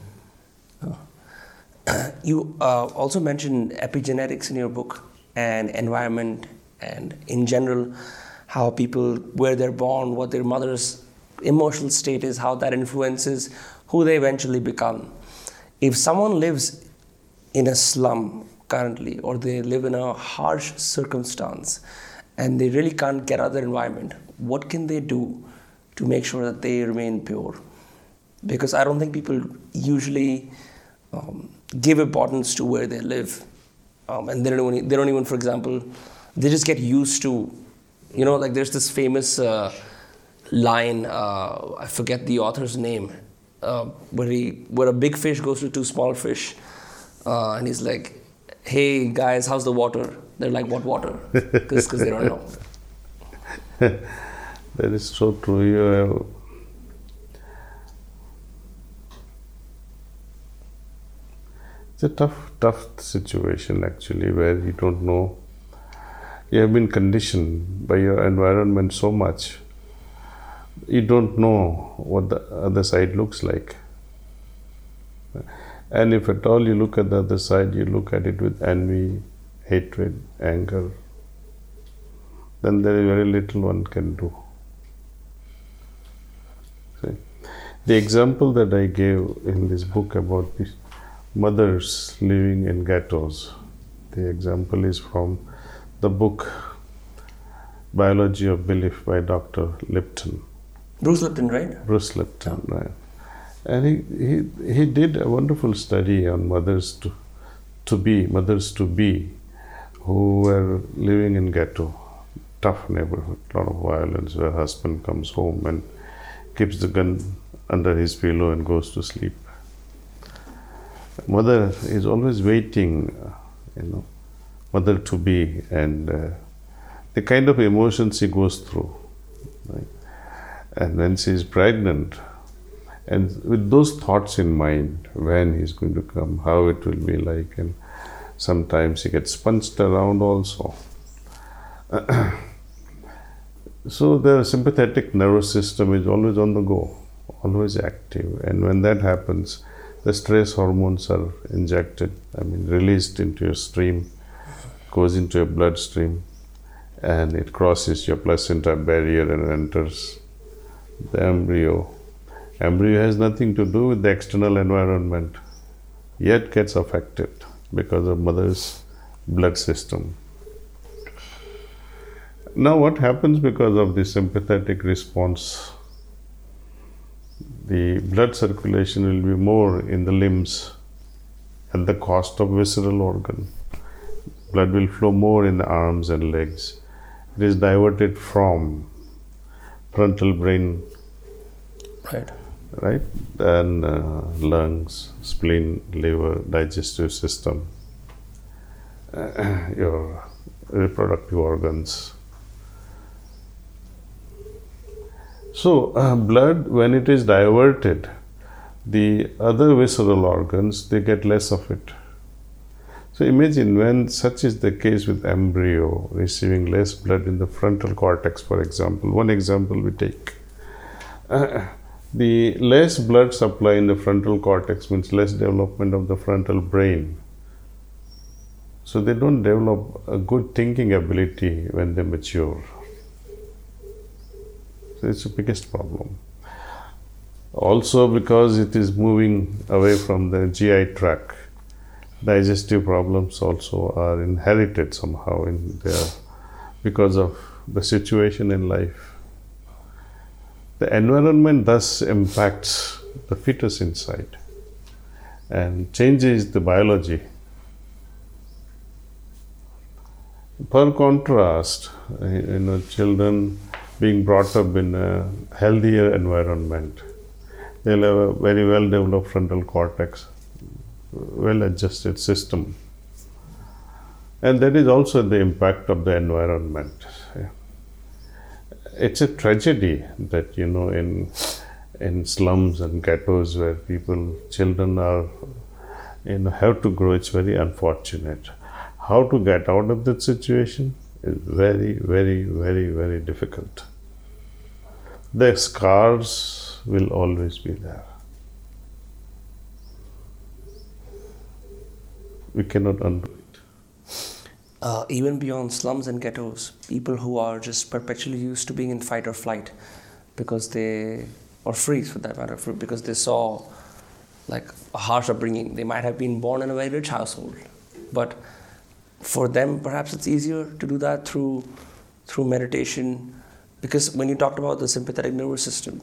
A: Uh, you uh, also mentioned epigenetics in your book and environment and in general how people where they're born what their mother's emotional state is how that influences who they eventually become. If someone lives in a slum currently, or they live in a harsh circumstance, and they really can't get out of their environment, what can they do to make sure that they remain pure? Because I don't think people usually um, give importance to where they live. Um, and they don't, even, they don't even, for example, they just get used to, you know, like there's this famous uh, line, uh, I forget the author's name, uh, where he where a big fish goes to two small fish, uh, and he's like, "Hey guys, how's the water?" They're like, "What water?" Because they don't know.
B: that is so true. You have it's a tough, tough situation actually, where you don't know. You have been conditioned by your environment so much you don't know what the other side looks like. And if at all you look at the other side, you look at it with envy, hatred, anger, then there is very little one can do. See? The example that I gave in this book about mothers living in ghettos, the example is from the book Biology of Belief by Dr. Lipton.
A: Bruce Lipton, right?
B: Bruce Lipton, right. And he, he, he did a wonderful study on mothers to, to be, mothers to be, who were living in ghetto, tough neighborhood, a lot of violence, where husband comes home and keeps the gun under his pillow and goes to sleep. Mother is always waiting, you know, mother to be, and uh, the kind of emotions she goes through. Right? And when she is pregnant, and with those thoughts in mind, when he's going to come, how it will be like, and sometimes he gets punched around also. so the sympathetic nervous system is always on the go, always active, and when that happens, the stress hormones are injected, I mean, released into your stream, goes into your bloodstream, and it crosses your placenta barrier and enters the embryo Embryo has nothing to do with the external environment, yet gets affected because of mother's blood system. Now, what happens because of the sympathetic response? The blood circulation will be more in the limbs at the cost of visceral organ. Blood will flow more in the arms and legs. It is diverted from frontal brain
A: right
B: right? Then uh, lungs, spleen, liver, digestive system, uh, your reproductive organs. So, uh, blood, when it is diverted, the other visceral organs they get less of it. So, imagine when such is the case with embryo receiving less blood in the frontal cortex, for example. One example we take. Uh, the less blood supply in the frontal cortex means less development of the frontal brain. So they don't develop a good thinking ability when they mature. It's the biggest problem. Also, because it is moving away from the GI tract, digestive problems also are inherited somehow in there because of the situation in life. The environment thus impacts the fetus inside and changes the biology. Per contrast, you know, children being brought up in a healthier environment, they'll have a very well developed frontal cortex, well adjusted system. And that is also the impact of the environment. It's a tragedy that you know in in slums and ghettos where people children are you know have to grow it's very unfortunate. How to get out of that situation is very very very very difficult the scars will always be there we cannot undo
A: uh, even beyond slums and ghettos, people who are just perpetually used to being in fight or flight because they, or freeze for that matter, because they saw like a harsh upbringing. They might have been born in a very rich household, but for them, perhaps it's easier to do that through through meditation, because when you talked about the sympathetic nervous system,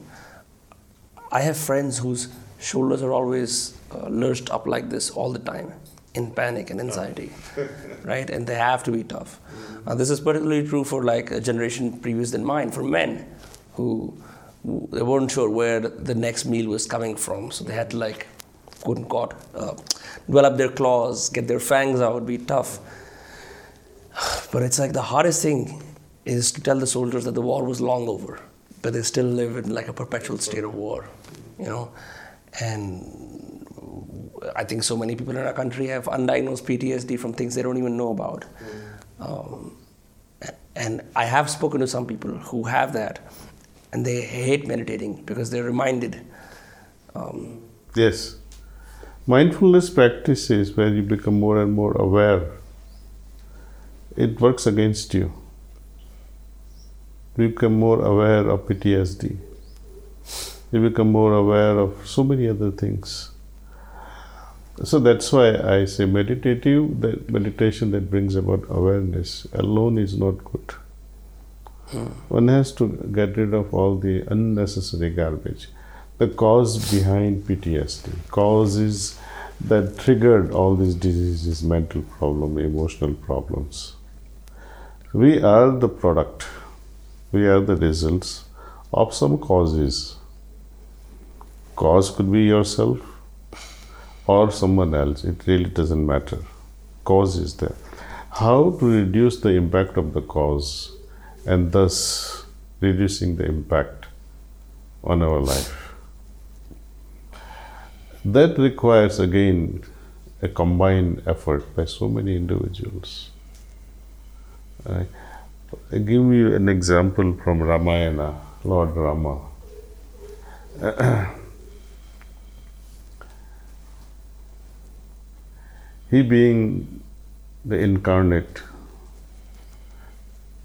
A: I have friends whose shoulders are always uh, lurched up like this all the time in panic and anxiety, right? And they have to be tough. Uh, this is particularly true for like a generation previous than mine, for men who, who they weren't sure where the next meal was coming from, so they had to like, quote unquote, uh, develop their claws, get their fangs out, be tough. But it's like the hardest thing is to tell the soldiers that the war was long over, but they still live in like a perpetual state of war, you know, and I think so many people in our country have undiagnosed PTSD from things they don't even know about. Um, and I have spoken to some people who have that, and they hate meditating because they're reminded. Um,
B: Yes. Mindfulness practices, where you become more and more aware. It works against you. You become more aware of PTSD. We become more aware of so many other things. So that's why I say meditative, that meditation that brings about awareness alone is not good. One has to get rid of all the unnecessary garbage. The cause behind PTSD, causes that triggered all these diseases, mental problem, emotional problems. We are the product, we are the results of some causes. Cause could be yourself or someone else, it really doesn't matter. Cause is there. How to reduce the impact of the cause and thus reducing the impact on our life? That requires again a combined effort by so many individuals. I, I give you an example from Ramayana, Lord Rama. he being the incarnate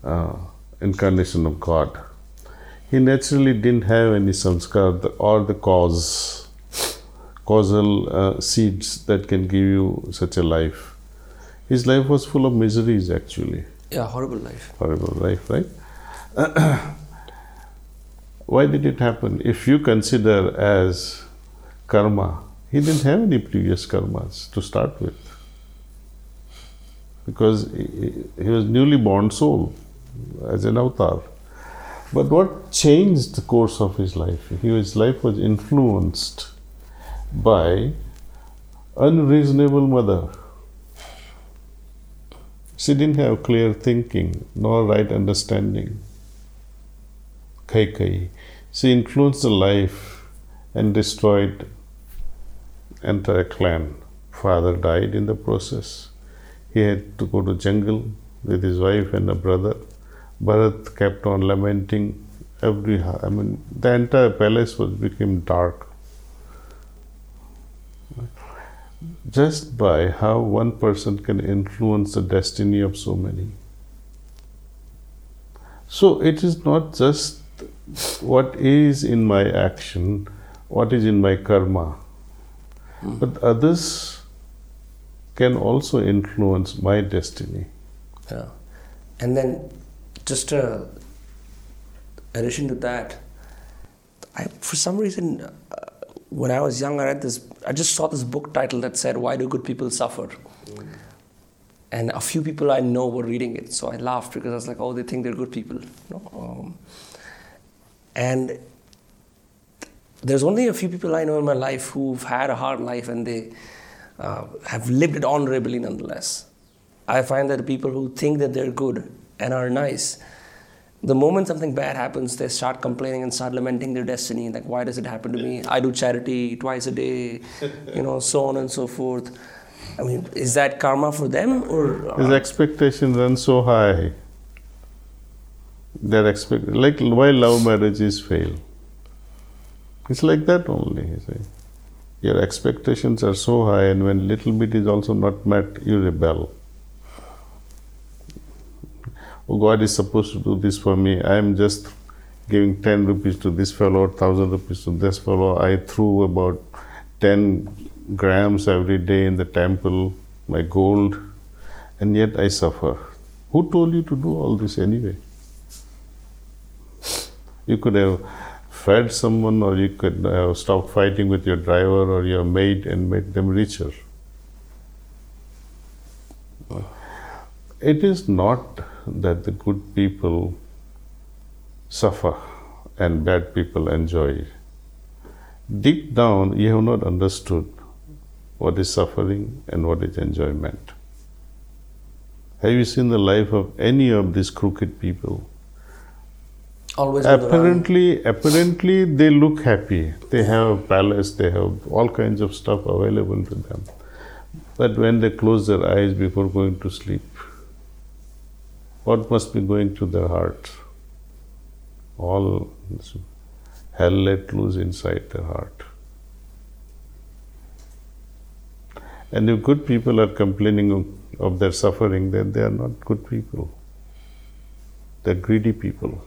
B: uh, incarnation of God, he naturally didn't have any sanskar or the cause, causal uh, seeds that can give you such a life. His life was full of miseries, actually.
A: Yeah, horrible life.
B: Horrible life, right? Why did it happen? If you consider as karma, he didn't have any previous karmas to start with because he, was newly born soul as an avatar. But what changed the course of his life? His life was influenced by unreasonable mother. She didn't have clear thinking nor right understanding. Kaikeyi. She influenced the life and destroyed entire clan. Father died in the process. He had to go to jungle with his wife and a brother. Bharat kept on lamenting every. I mean, the entire palace was became dark. Just by how one person can influence the destiny of so many. So it is not just what is in my action, what is in my karma, but others can also influence my destiny.
A: Yeah. And then just a addition to that, I for some reason uh, when I was young I read this I just saw this book title that said why do good people suffer? And a few people I know were reading it, so I laughed because I was like, "Oh, they think they're good people." know? Um, and there's only a few people I know in my life who've had a hard life and they uh, have lived it honorably nonetheless. I find that people who think that they're good and are nice, the moment something bad happens, they start complaining and start lamenting their destiny. Like, why does it happen to me? I do charity twice a day, you know, so on and so forth. I mean, is that karma for them or?
B: Uh, His expectations run so high. They're expect like why love marriages fail. It's like that only. You see. Your expectations are so high, and when little bit is also not met, you rebel. Oh, God is supposed to do this for me. I am just giving 10 rupees to this fellow, 1000 rupees to this fellow. I threw about 10 grams every day in the temple, my gold, and yet I suffer. Who told you to do all this anyway? You could have fed someone, or you could have stopped fighting with your driver or your maid and made them richer. It is not that the good people suffer and bad people enjoy. Deep down, you have not understood what is suffering and what is enjoyment. Have you seen the life of any of these crooked people?
A: Always on the run.
B: Apparently, apparently they look happy. They have a palace. They have all kinds of stuff available to them. But when they close their eyes before going to sleep, what must be going to their heart? all hell let loose inside their heart. And if good people are complaining of, of their suffering, then they are not good people. They're greedy people.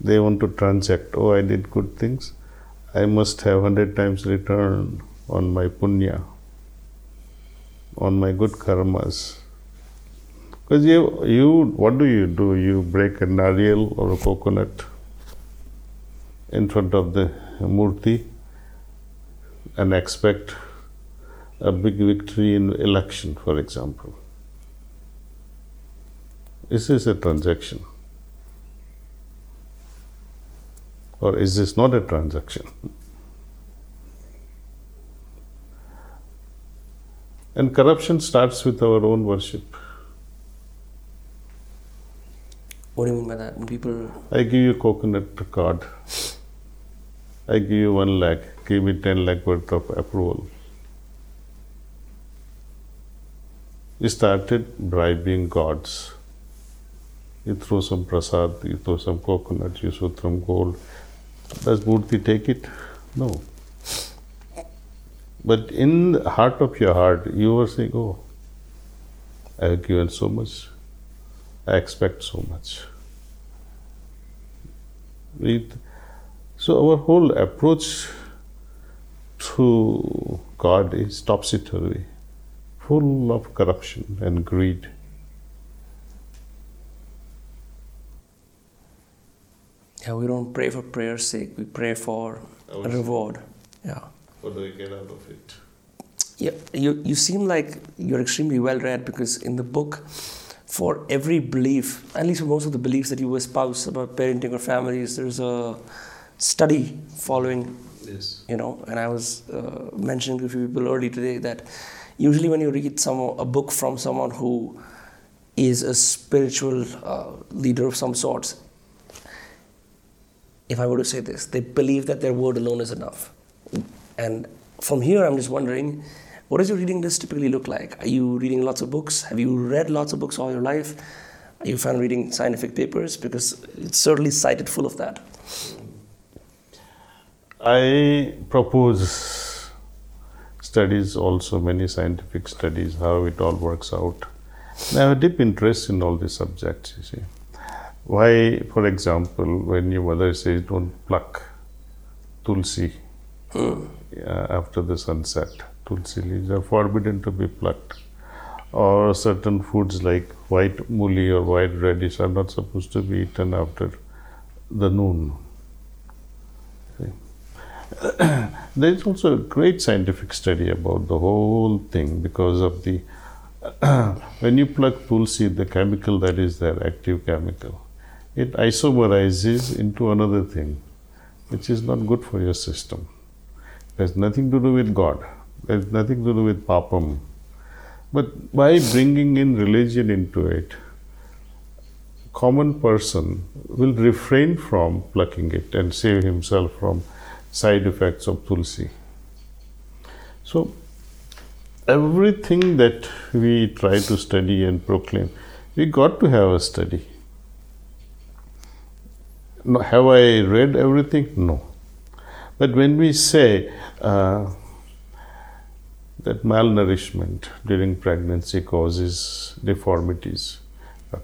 B: They want to transact. Oh, I did good things. I must have hundred times return on my punya, on my good karmas. Because you, you, what do you do? You break a nariyal or a coconut in front of the murti and expect a big victory in election, for example. Is this a transaction? Or is this not a transaction? And corruption starts with our own worship.
A: What do you mean by that? When people
B: I give you coconut card. I give you one lakh. Give me ten lakh worth of approval. You started bribing gods. You throw some prasad, you throw some coconut, you throw some gold. Does Murti take it? No. But in the heart of your heart, you were saying, Oh, I have given so much, I expect so much. So, our whole approach to God is topsy turvy, full of corruption and greed.
A: Yeah, we don't pray for prayer's sake. We pray for a reward. Yeah.
B: What do I get out of it?
A: Yeah, you, you seem like you're extremely well read because in the book, for every belief, at least for most of the beliefs that you espouse about parenting or families, there's a study following,
B: Yes.
A: you know. And I was uh, mentioning to a few people early today that usually when you read some a book from someone who is a spiritual uh, leader of some sorts, if I were to say this, they believe that their word alone is enough. And from here, I'm just wondering, what does your reading list typically look like? Are you reading lots of books? Have you read lots of books all your life? Are you fan reading scientific papers? Because it's certainly cited full of that.
B: I propose studies also, many scientific studies, how it all works out. I have a deep interest in all these subjects, you see. Why, for example, when your mother says don't pluck tulsi uh, Uh, after the sunset, tulsi leaves are forbidden to be plucked. Or certain foods like white mooli or white radish are not supposed to be eaten after the noon. there is also a great scientific study about the whole thing because of the when you pluck tulsi, the chemical that is there, active chemical, it isomerizes into another thing, which is not good for your system. Has nothing to do with God. Has nothing to do with papam. But by bringing in religion into it, common person will refrain from plucking it and save himself from side effects of tulsi. So, everything that we try to study and proclaim, we got to have a study. Have I read everything? No. But when we say uh, that malnourishment during pregnancy causes deformities,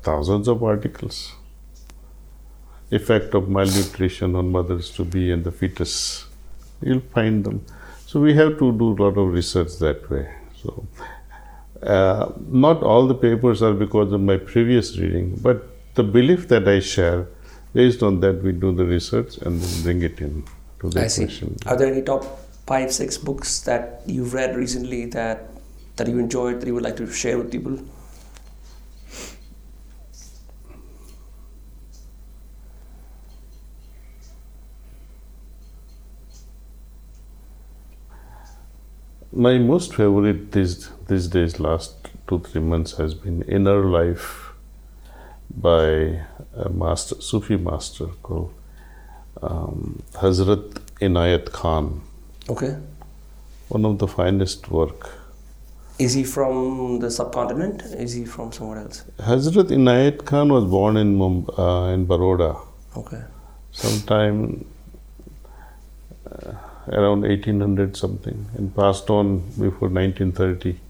B: thousands of articles effect of malnutrition on mothers to be and the fetus. You'll find them. So we have to do a lot of research that way. So uh, not all the papers are because of my previous reading, but the belief that I share, based on that we do the research and then bring it in to
A: I see.
B: question.
A: Are there any top five, six books that you've read recently that that you enjoyed that you would like to share with people?
B: My most favorite these these days, last two three months, has been Inner Life by a master Sufi master called um, Hazrat Inayat Khan.
A: Okay.
B: One of the finest work.
A: Is he from the subcontinent? Is he from somewhere else?
B: Hazrat Inayat Khan was born in Mumbai, uh, in Baroda,
A: Okay.
B: sometime uh, around 1800 something, and passed on before 1930.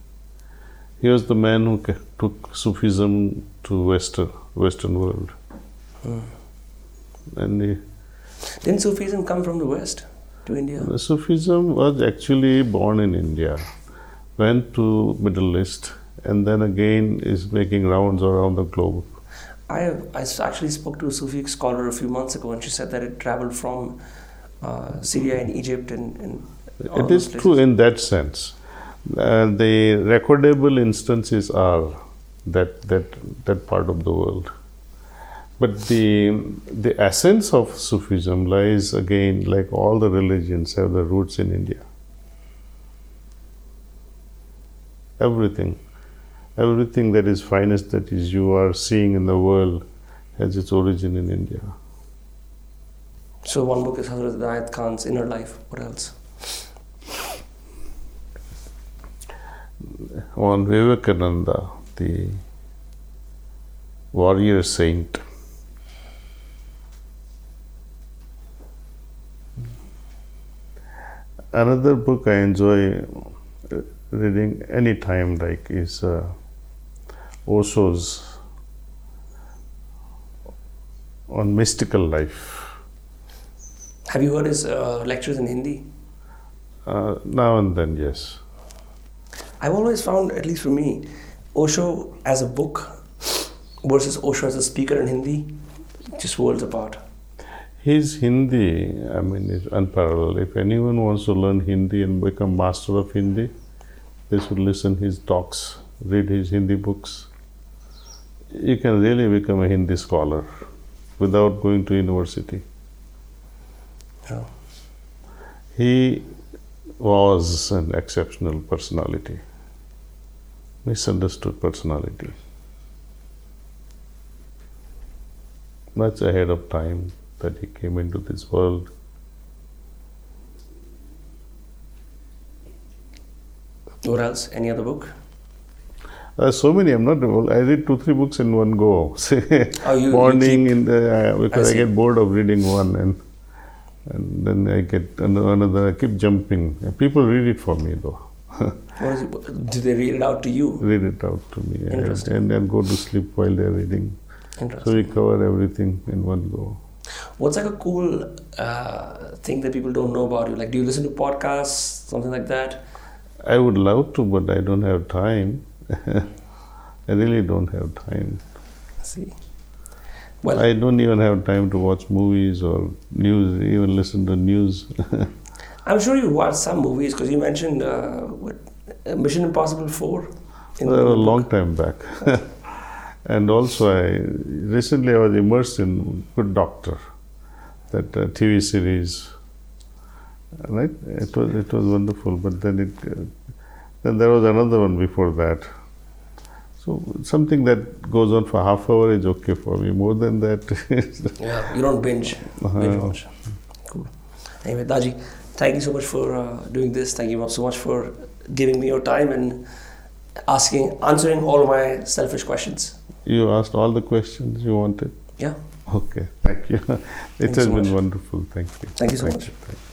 B: He was the man who took Sufism to Western Western world, and he,
A: Didn't Sufism come from the West to India?
B: the Sufism was actually born in India, went to Middle East, and then again is making rounds around the globe.
A: I, I actually spoke to a Sufi scholar a few months ago, and she said that it traveled from uh, Syria and Egypt and, and
B: It is true in that sense. Uh, the recordable instances are that that that part of the world. But the the essence of Sufism lies again, like all the religions, have the roots in India. Everything, everything that is finest that is you are seeing in the world has its origin in India.
A: So one book is Hazrat Inayat Khan's Inner Life. What else?
B: on Vivekananda, the warrior saint. Another book I enjoy uh, reading any time, like, is uh, Osho's on mystical life.
A: Have you heard his uh, lectures in Hindi?
B: Uh, now and then, yes.
A: I've always found, at least for me, Osho as a book versus Osho as a speaker in Hindi, just worlds apart.
B: His Hindi, I mean, is unparalleled. If anyone wants to learn Hindi and become master of Hindi, they should listen his talks, read his Hindi books. You can really become a Hindi scholar without going to university.
A: Yeah.
B: He was an exceptional personality, misunderstood personality, much ahead of time that he came into this world.
A: Or else? Any other book?
B: Uh, so many. I'm not. I read two, three books in one go. Say,
A: Oh, you- you
B: morning
A: keep-
B: in the uh, because I,
A: see.
B: get bored of reading one, and and then I get another. I keep jumping. People read it for me though.
A: It? Do they read it out to you?
B: read it out to me, and,
A: Interesting.
B: and then go to sleep while they're reading. So we cover everything in one go.
A: What's like a cool uh, thing that people don't know about you? Like, do you listen to podcasts, something like that?
B: I would love to, but I don't have time. I really don't have time.
A: see. Well,
B: I don't even have time to watch movies or news, even listen to news.
A: I'm sure you watched some movies because you mentioned uh, what, uh, Mission Impossible 4. in
B: Well,
A: the
B: a long time back. and also, I recently I was immersed in Good Doctor, that uh, TV series. Right? It was it was wonderful, but then it uh, then there was another one before that. So something that goes on for half hour is okay for me. More than that,
A: Yeah, you don't binge. binge
B: Uh-huh.
A: watch. Cool. Anyway, Daji, thank you so much for uh, doing this. Thank you so much for giving me your time and asking, answering all my selfish questions.
B: you asked all the questions you wanted.
A: Yeah.
B: Okay, thank you. It
A: you
B: has
A: so
B: been
A: much.
B: wonderful. Thank you.
A: Thank you so
B: Thank
A: much.
B: Thank you.